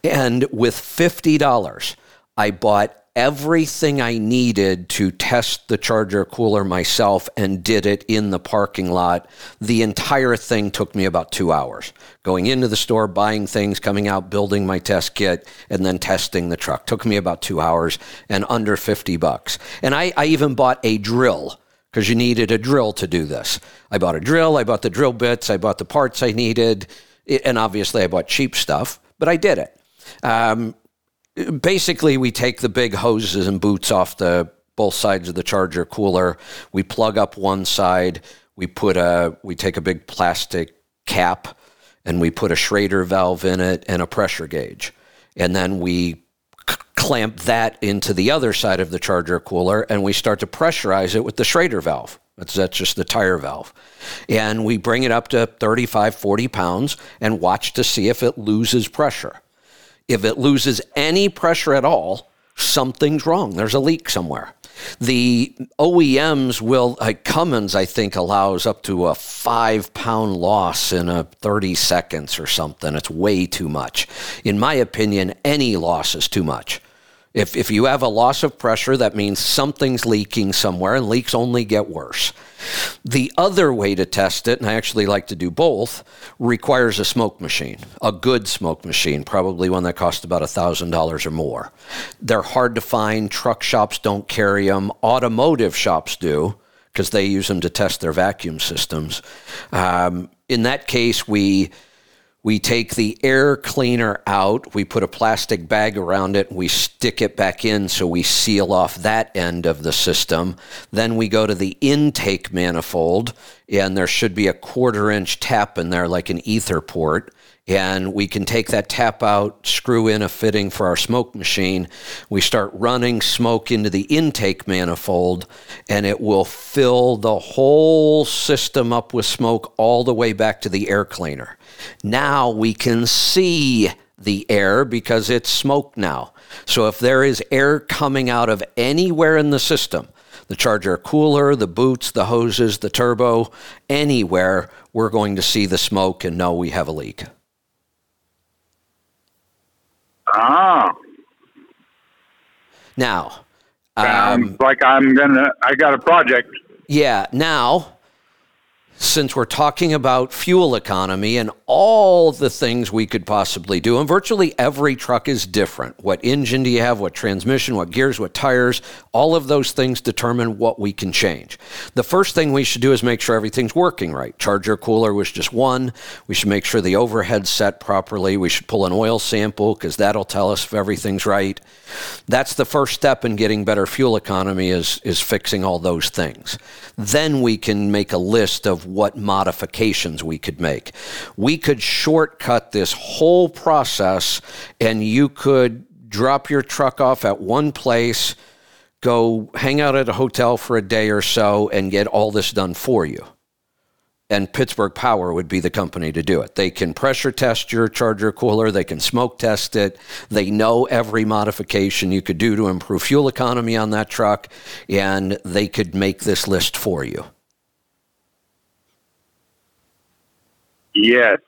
And with fifty dollars, I bought everything I needed to test the charge air cooler myself and did it in the parking lot. The entire thing took me about two hours. Going into the store, buying things, coming out, building my test kit, and then testing the truck. Took me about two hours and under 50 bucks. And I, I even bought a drill because you needed a drill to do this. I bought a drill, I bought the drill bits, I bought the parts I needed, and obviously I bought cheap stuff, but I did it. Um, basically, we take the big hoses and boots off the both sides of the charge air cooler. We plug up one side. We put a we take a big plastic cap and we put a Schrader valve in it and a pressure gauge, and then we clamp that into the other side of the charge air cooler and we start to pressurize it with the Schrader valve. That's, that's just the tire valve. And we bring it up to 35, 40 pounds and watch to see if it loses pressure. If it loses any pressure at all, something's wrong. There's a leak somewhere. The OEMs will, like Cummins, I think, allows up to a five pound loss in a 30 seconds or something. It's way too much. In my opinion, any loss is too much. If, if you have a loss of pressure, that means something's leaking somewhere, and leaks only get worse. The other way to test it, and I actually like to do both, requires a smoke machine, a good smoke machine, probably one that costs about $1,000 or more. They're hard to find. Truck shops don't carry them, automotive shops do because they use them to test their vacuum systems. Um, in that case, we we take the air cleaner out, we put a plastic bag around it, we stick it back in so we seal off that end of the system. Then we go to the intake manifold, and there should be a quarter inch tap in there, like an ether port. And we can take that tap out, screw in a fitting for our smoke machine. We start running smoke into the intake manifold, and it will fill the whole system up with smoke all the way back to the air cleaner. Now we can see the air because it's smoke now. So if there is air coming out of anywhere in the system, the charge air cooler, the boots, the hoses, the turbo, anywhere, we're going to see the smoke and know we have a leak. Ah. Now, um, like I'm gonna, I got a project. Yeah. Now, since we're talking about fuel economy and all the things we could possibly do, and virtually every truck is different. What engine do you have? What transmission? What gears? What tires? All of those things determine what we can change. The first thing we should do is make sure everything's working right. Charge air cooler was just one. We should make sure the overhead's set properly. We should pull an oil sample because that'll tell us if everything's right. That's the first step in getting better fuel economy is, is fixing all those things. Then we can make a list of what modifications we could make. We could shortcut this whole process and you could drop your truck off at one place, go hang out at a hotel for a day or so, and get all this done for you. And Pittsburgh Power would be the company to do it. They can pressure test your charge air cooler, they can smoke test it, they know every modification you could do to improve fuel economy on that truck, and they could make this list for you. Yes.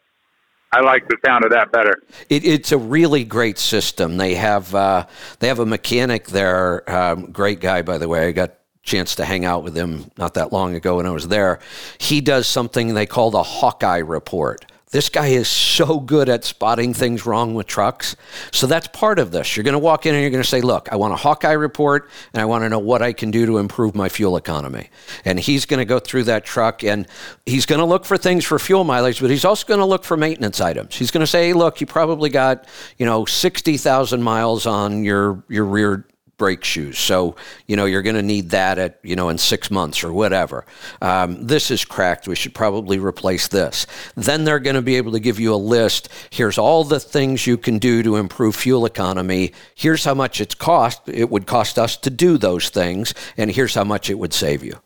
I like the sound of that better. It, it's a really great system. They have uh, they have a mechanic there, um, great guy by the way. I got chance to hang out with him not that long ago when I was there. He does something they call the Hawkeye report. This guy is so good at spotting things wrong with trucks. So that's part of this. You're going to walk in and you're going to say, Look, I want a Hawkeye report and I want to know what I can do to improve my fuel economy. And he's going to go through that truck and he's going to look for things for fuel mileage, but he's also going to look for maintenance items. He's going to say, Look, you probably got, you know, 60,000 miles on your, your rear brake shoes. So, you know, you're going to need that at, you know, in six months or whatever. Um, this is cracked. We should probably replace this. Then they're going to be able to give you a list. Here's all the things you can do to improve fuel economy. Here's how much it's cost. It would cost us to do those things. And here's how much it would save you.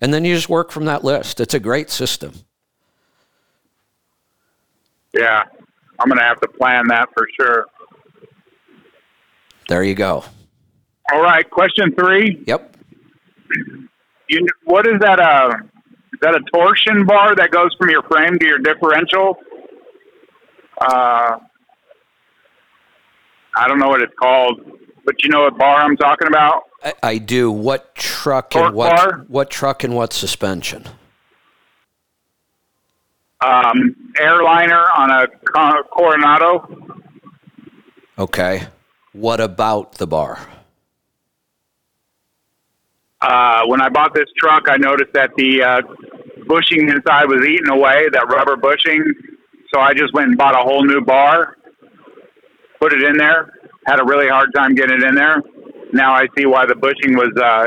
And then you just work from that list. It's a great system. Yeah. I'm going to have to plan that for sure. There you go. All right, question three. Yep. You, what is that? Uh, is that a torsion bar that goes from your frame to your differential? Uh, I don't know what it's called. but you know what bar I'm talking about? I, I do. What truck Torque and what bar? what truck and what suspension? Um, airliner on a Coronado. Okay. What about the bar? Uh, when I bought this truck, I noticed that the uh, bushing inside was eaten away, that rubber bushing. So I just went and bought a whole new bar, put it in there. Had a really hard time getting it in there. Now I see why the bushing was uh,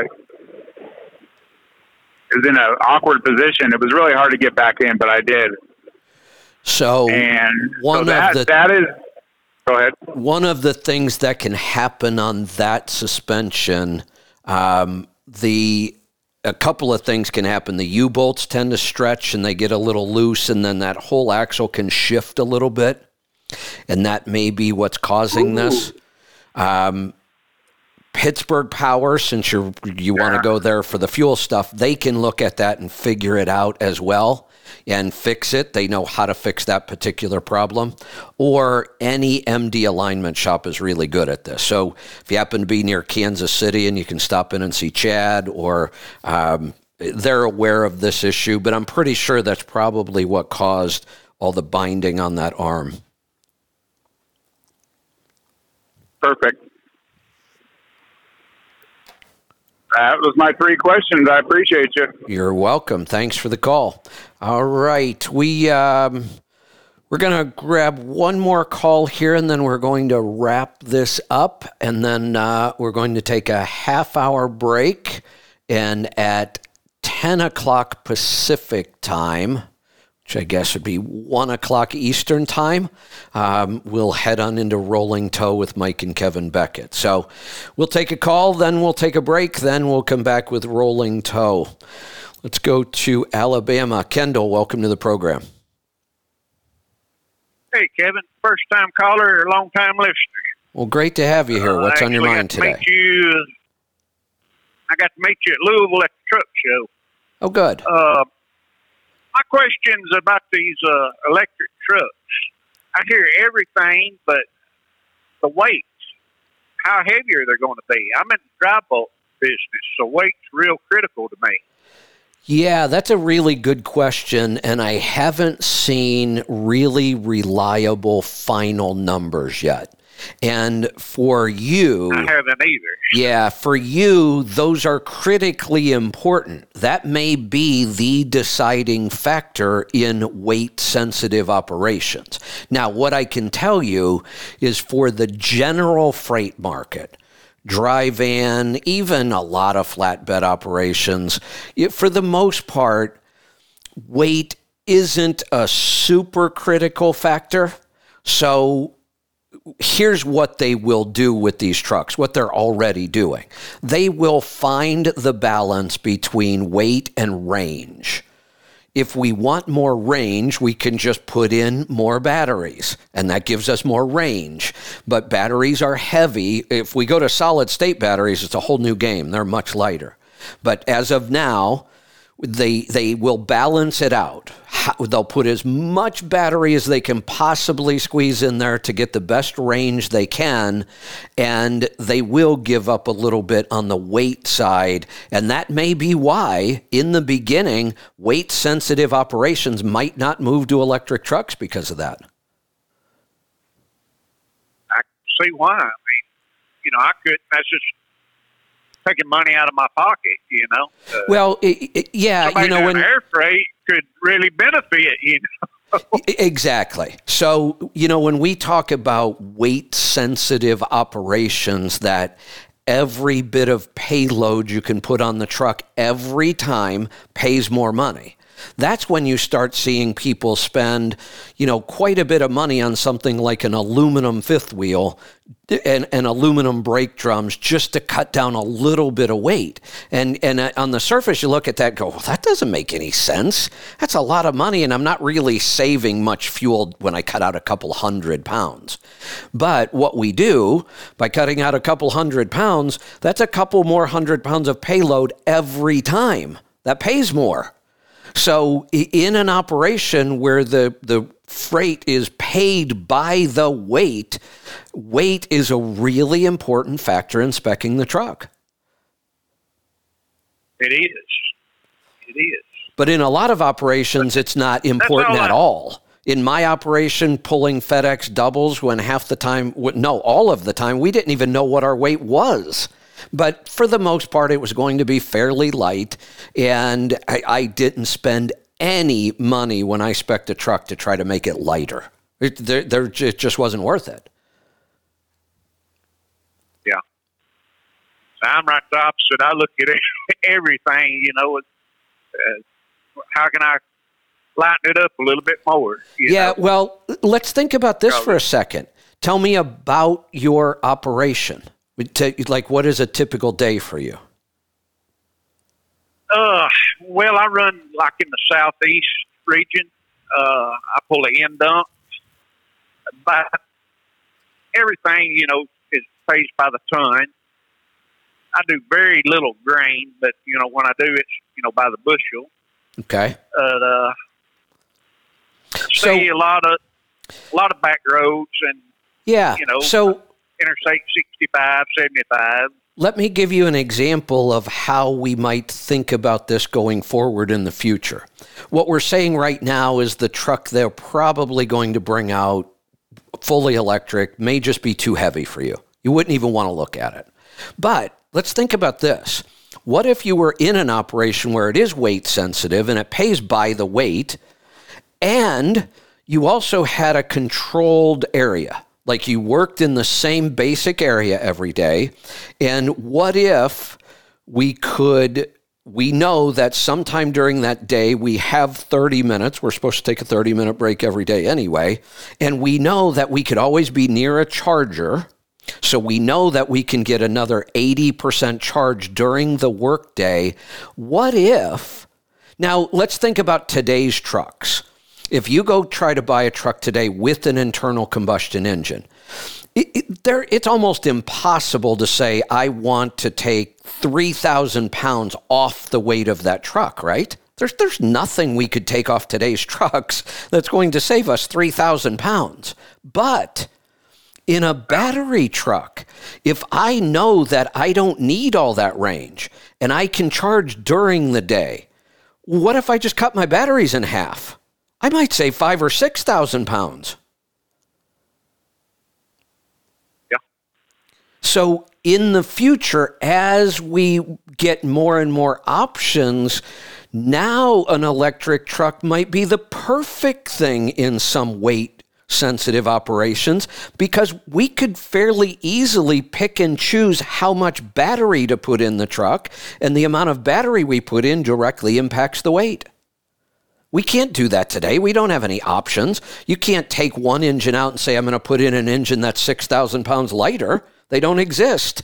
was in an awkward position. It was really hard to get back in, but I did. So And one so of that, the- that is. Go ahead. one of the things that can happen on that suspension, um, the a couple of things can happen. The U bolts tend to stretch and they get a little loose, and then that whole axle can shift a little bit, and that may be what's causing this. Um, Pittsburgh Power, since you you want to go there for the fuel stuff, they can look at that and figure it out as well and fix it. They know how to fix that particular problem. Or any MD alignment shop is really good at this. So if you happen to be near Kansas City and you can stop in and see Chad, or um, they're aware of this issue, but I'm pretty sure that's probably what caused all the binding on that arm. Perfect. That was my three questions. I appreciate you. You're welcome. Thanks for the call. All right, we um, we're gonna grab one more call here, and then we're going to wrap this up, and then uh, we're going to take a half hour break, and at ten o'clock Pacific time. Which I guess would be one o'clock Eastern time. Um, we'll head on into Rolling Toe with Mike and Kevin Beckett. So we'll take a call, then we'll take a break, then we'll come back with Rolling Toe. Let's go to Alabama. Kendall, welcome to the program. Hey, Kevin, first time caller or long time listener. Well, great to have you here. What's on your mind to today? Meet you, I got to meet you at Louisville at the truck show. Oh, good. Uh, my question's about these uh, electric trucks. I hear everything, but the weights, how heavy are they going to be? I'm in the dry bulk business, so weight's real critical to me. Yeah, that's a really good question, and I haven't seen really reliable final numbers yet. And for you, I haven't either. Yeah, for you, those are critically important. That may be the deciding factor in weight sensitive operations. Now, what I can tell you is for the general freight market, dry van, even a lot of flatbed operations, for the most part, weight isn't a super critical factor. So here's what they will do with these trucks, what they're already doing. They will find the balance between weight and range. If we want more range, we can just put in more batteries, and that gives us more range. But batteries are heavy. If we go to solid state batteries, it's a whole new game. They're much lighter. But as of now, they they will balance it out. They'll put as much battery as they can possibly squeeze in there to get the best range they can, and they will give up a little bit on the weight side. And that may be why, in the beginning, weight sensitive operations might not move to electric trucks because of that. I can see why. I mean, you know, I could. That's just taking money out of my pocket. You know. Uh, Well, i i yeah, you know when air freight could really benefit. You know. Exactly. So, you know, when we talk about weight sensitive operations, that every bit of payload you can put on the truck every time pays more money. That's when you start seeing people spend, you know, quite a bit of money on something like an aluminum fifth wheel and, and aluminum brake drums just to cut down a little bit of weight. And and uh, on the surface, you look at that, go, well, that doesn't make any sense. That's a lot of money, and I'm not really saving much fuel when I cut out a couple hundred pounds. But what we do by cutting out a couple hundred pounds, that's a couple more hundred pounds of payload every time. That pays more. So in an operation where the the freight is paid by the weight, weight is a really important factor in specking the truck. It is. It is. But in a lot of operations, it's not important all at I- all. In my operation, pulling FedEx doubles when half the time, no, all of the time, we didn't even know what our weight was. But for the most part, it was going to be fairly light, and I, I didn't spend any money when I spec'd a truck to try to make it lighter. It, there, there, it just wasn't worth it. Yeah. I'm right the opposite. I look at everything, you know, uh, how can I lighten it up a little bit more? Yeah, know? well, let's think about this for a second. Tell me about your operation. Like, what is a typical day for you? Uh, well, I run like in the southeast region. Uh, I pull a end dump, but everything you know is pays by the ton. I do very little grain, but you know when I do, it's you know by the bushel. Okay. But uh, So- see a lot of a lot of back roads and Yeah. You know, so Interstate 65, 75. let me give you an example of how we might think about this going forward in the future. What we're saying right now is the truck they're probably going to bring out fully electric may just be too heavy for you. You wouldn't even want to look at it. But let's think about this. What if you were in an operation where it is weight sensitive and it pays by the weight, and you also had a controlled area? Like you worked in the same basic area every day. And what if we could we know that sometime during that day we have 30 minutes. We're supposed to take a 30 minute break every day anyway. And we know that we could always be near a charger. So we know that we can get another 80% charge during the workday. What if, now let's think about today's trucks. If you go try to buy a truck today with an internal combustion engine, it, it, there, it's almost impossible to say, I want to take 3,000 pounds off the weight of that truck, right? There's, there's nothing we could take off today's trucks that's going to save us 3,000 pounds. But in a battery truck, if I know that I don't need all that range and I can charge during the day, what if I just cut my batteries in half? I might say five or 6,000 pounds. Yeah. So, in the future, as we get more and more options, now an electric truck might be the perfect thing in some weight sensitive operations because we could fairly easily pick and choose how much battery to put in the truck, and the amount of battery we put in directly impacts the weight. We can't do that today. We don't have any options. You can't take one engine out and say, I'm going to put in an engine that's 6,000 pounds lighter. They don't exist.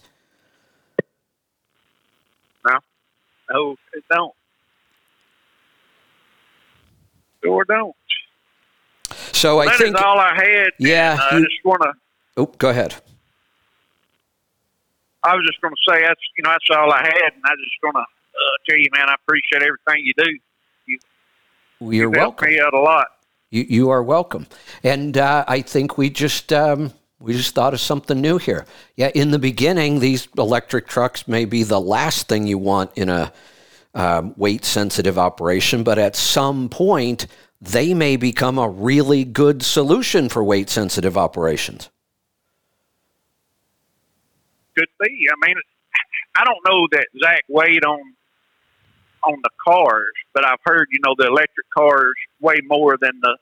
No, no, it don't. Sure don't. So I that think. is all I had. Yeah, and I you- just want to. Oh, go ahead. I was just going to say that's you know that's all I had, and I was just going to uh, tell you, man, I appreciate everything you do. You're You helped welcome. me out a lot. You, you are welcome. And uh, I think we just um, we just thought of something new here. Yeah, in the beginning, these electric trucks may be the last thing you want in a um, weight sensitive operation, but at some point, they may become a really good solution for weight sensitive operations. Could be. I mean, I don't know that Zach weighed on on the cars, but I've heard you know the electric cars weigh more than the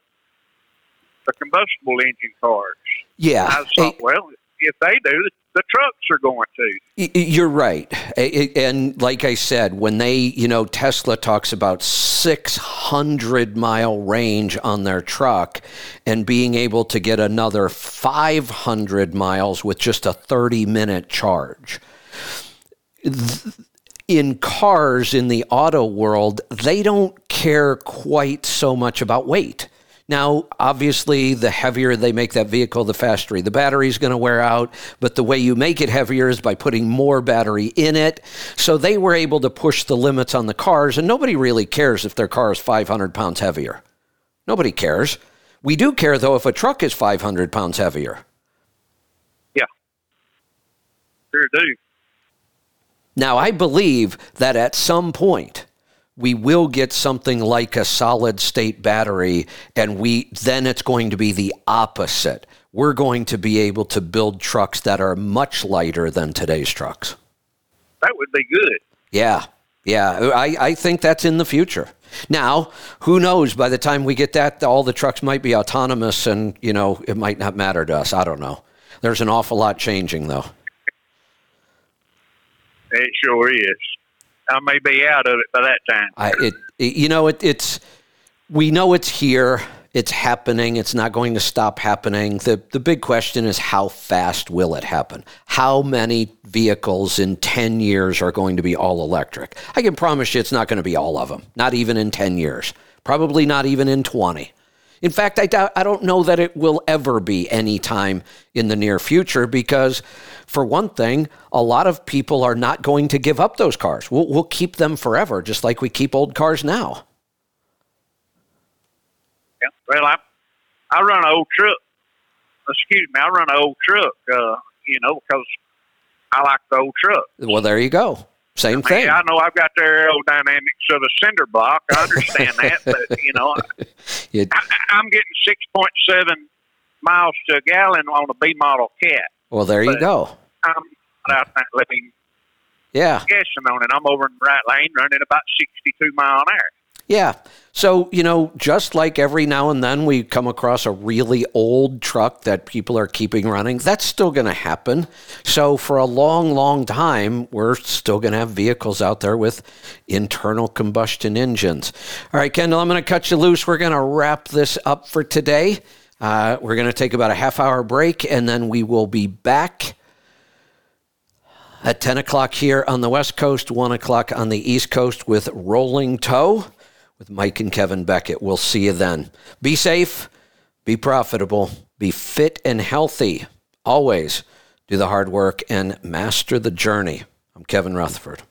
the combustible engine cars. Yeah. I thought, well, if they do, the trucks are going to. You're right. And like I said, when they, you know, Tesla talks about 600 mile range on their truck and being able to get another 500 miles with just a 30 minute charge. In cars in the auto world, they don't care quite so much about weight. Now, obviously, the heavier they make that vehicle, the faster the battery is going to wear out. But the way you make it heavier is by putting more battery in it. So they were able to push the limits on the cars, and nobody really cares if their car is 500 pounds heavier. Nobody cares. We do care, though, if a truck is 500 pounds heavier. Yeah. Sure do. Now, I believe that at some point, we will get something like a solid state battery and we then it's going to be the opposite. We're going to be able to build trucks that are much lighter than today's trucks. That would be good. Yeah yeah. I, I think that's in the future. Now who knows? By the time we get that all the trucks might be autonomous and you know it might not matter to us. I don't know. There's an awful lot changing though it sure is I may be out of it by that time. I, it, you know, it, it's we know it's here. It's happening. It's not going to stop happening. The the big question is how fast will it happen? How many vehicles in 10 years are going to be all electric? I can promise you it's not going to be all of them. Not even in 10 years. Probably not even in 20. In fact, I doubt I don't know that it will ever be any time in the near future because for one thing, a lot of people are not going to give up those cars. We'll, we'll keep them forever, just like we keep old cars now. Yeah. Well, I I run an old truck. Excuse me, I run an old truck. Uh, you know, because I like the old truck. Well, there you go. Same I mean, thing. I know I've got the aerodynamics of a cinder block. I understand that, but you know, It- I, I'm getting six point seven miles to a gallon on a B model cat. well, there you go. I'm out there living Yeah. guessing on it. I'm over in the right lane running about 62 mile an hour. Yeah. So, you know, just like every now and then we come across a really old truck that people are keeping running, that's still going to happen. So, for a long, long time, we're still going to have vehicles out there with internal combustion engines. All right, Kendall, I'm going to cut you loose. We're going to wrap this up for today. Uh, we're going to take about a half hour break and then we will be back at 10 o'clock here on the West Coast, 1 o'clock on the East Coast with Rolling Toe with Mike and Kevin Beckett. We'll see you then. Be safe, be profitable, be fit and healthy. Always do the hard work and master the journey. I'm Kevin Rutherford.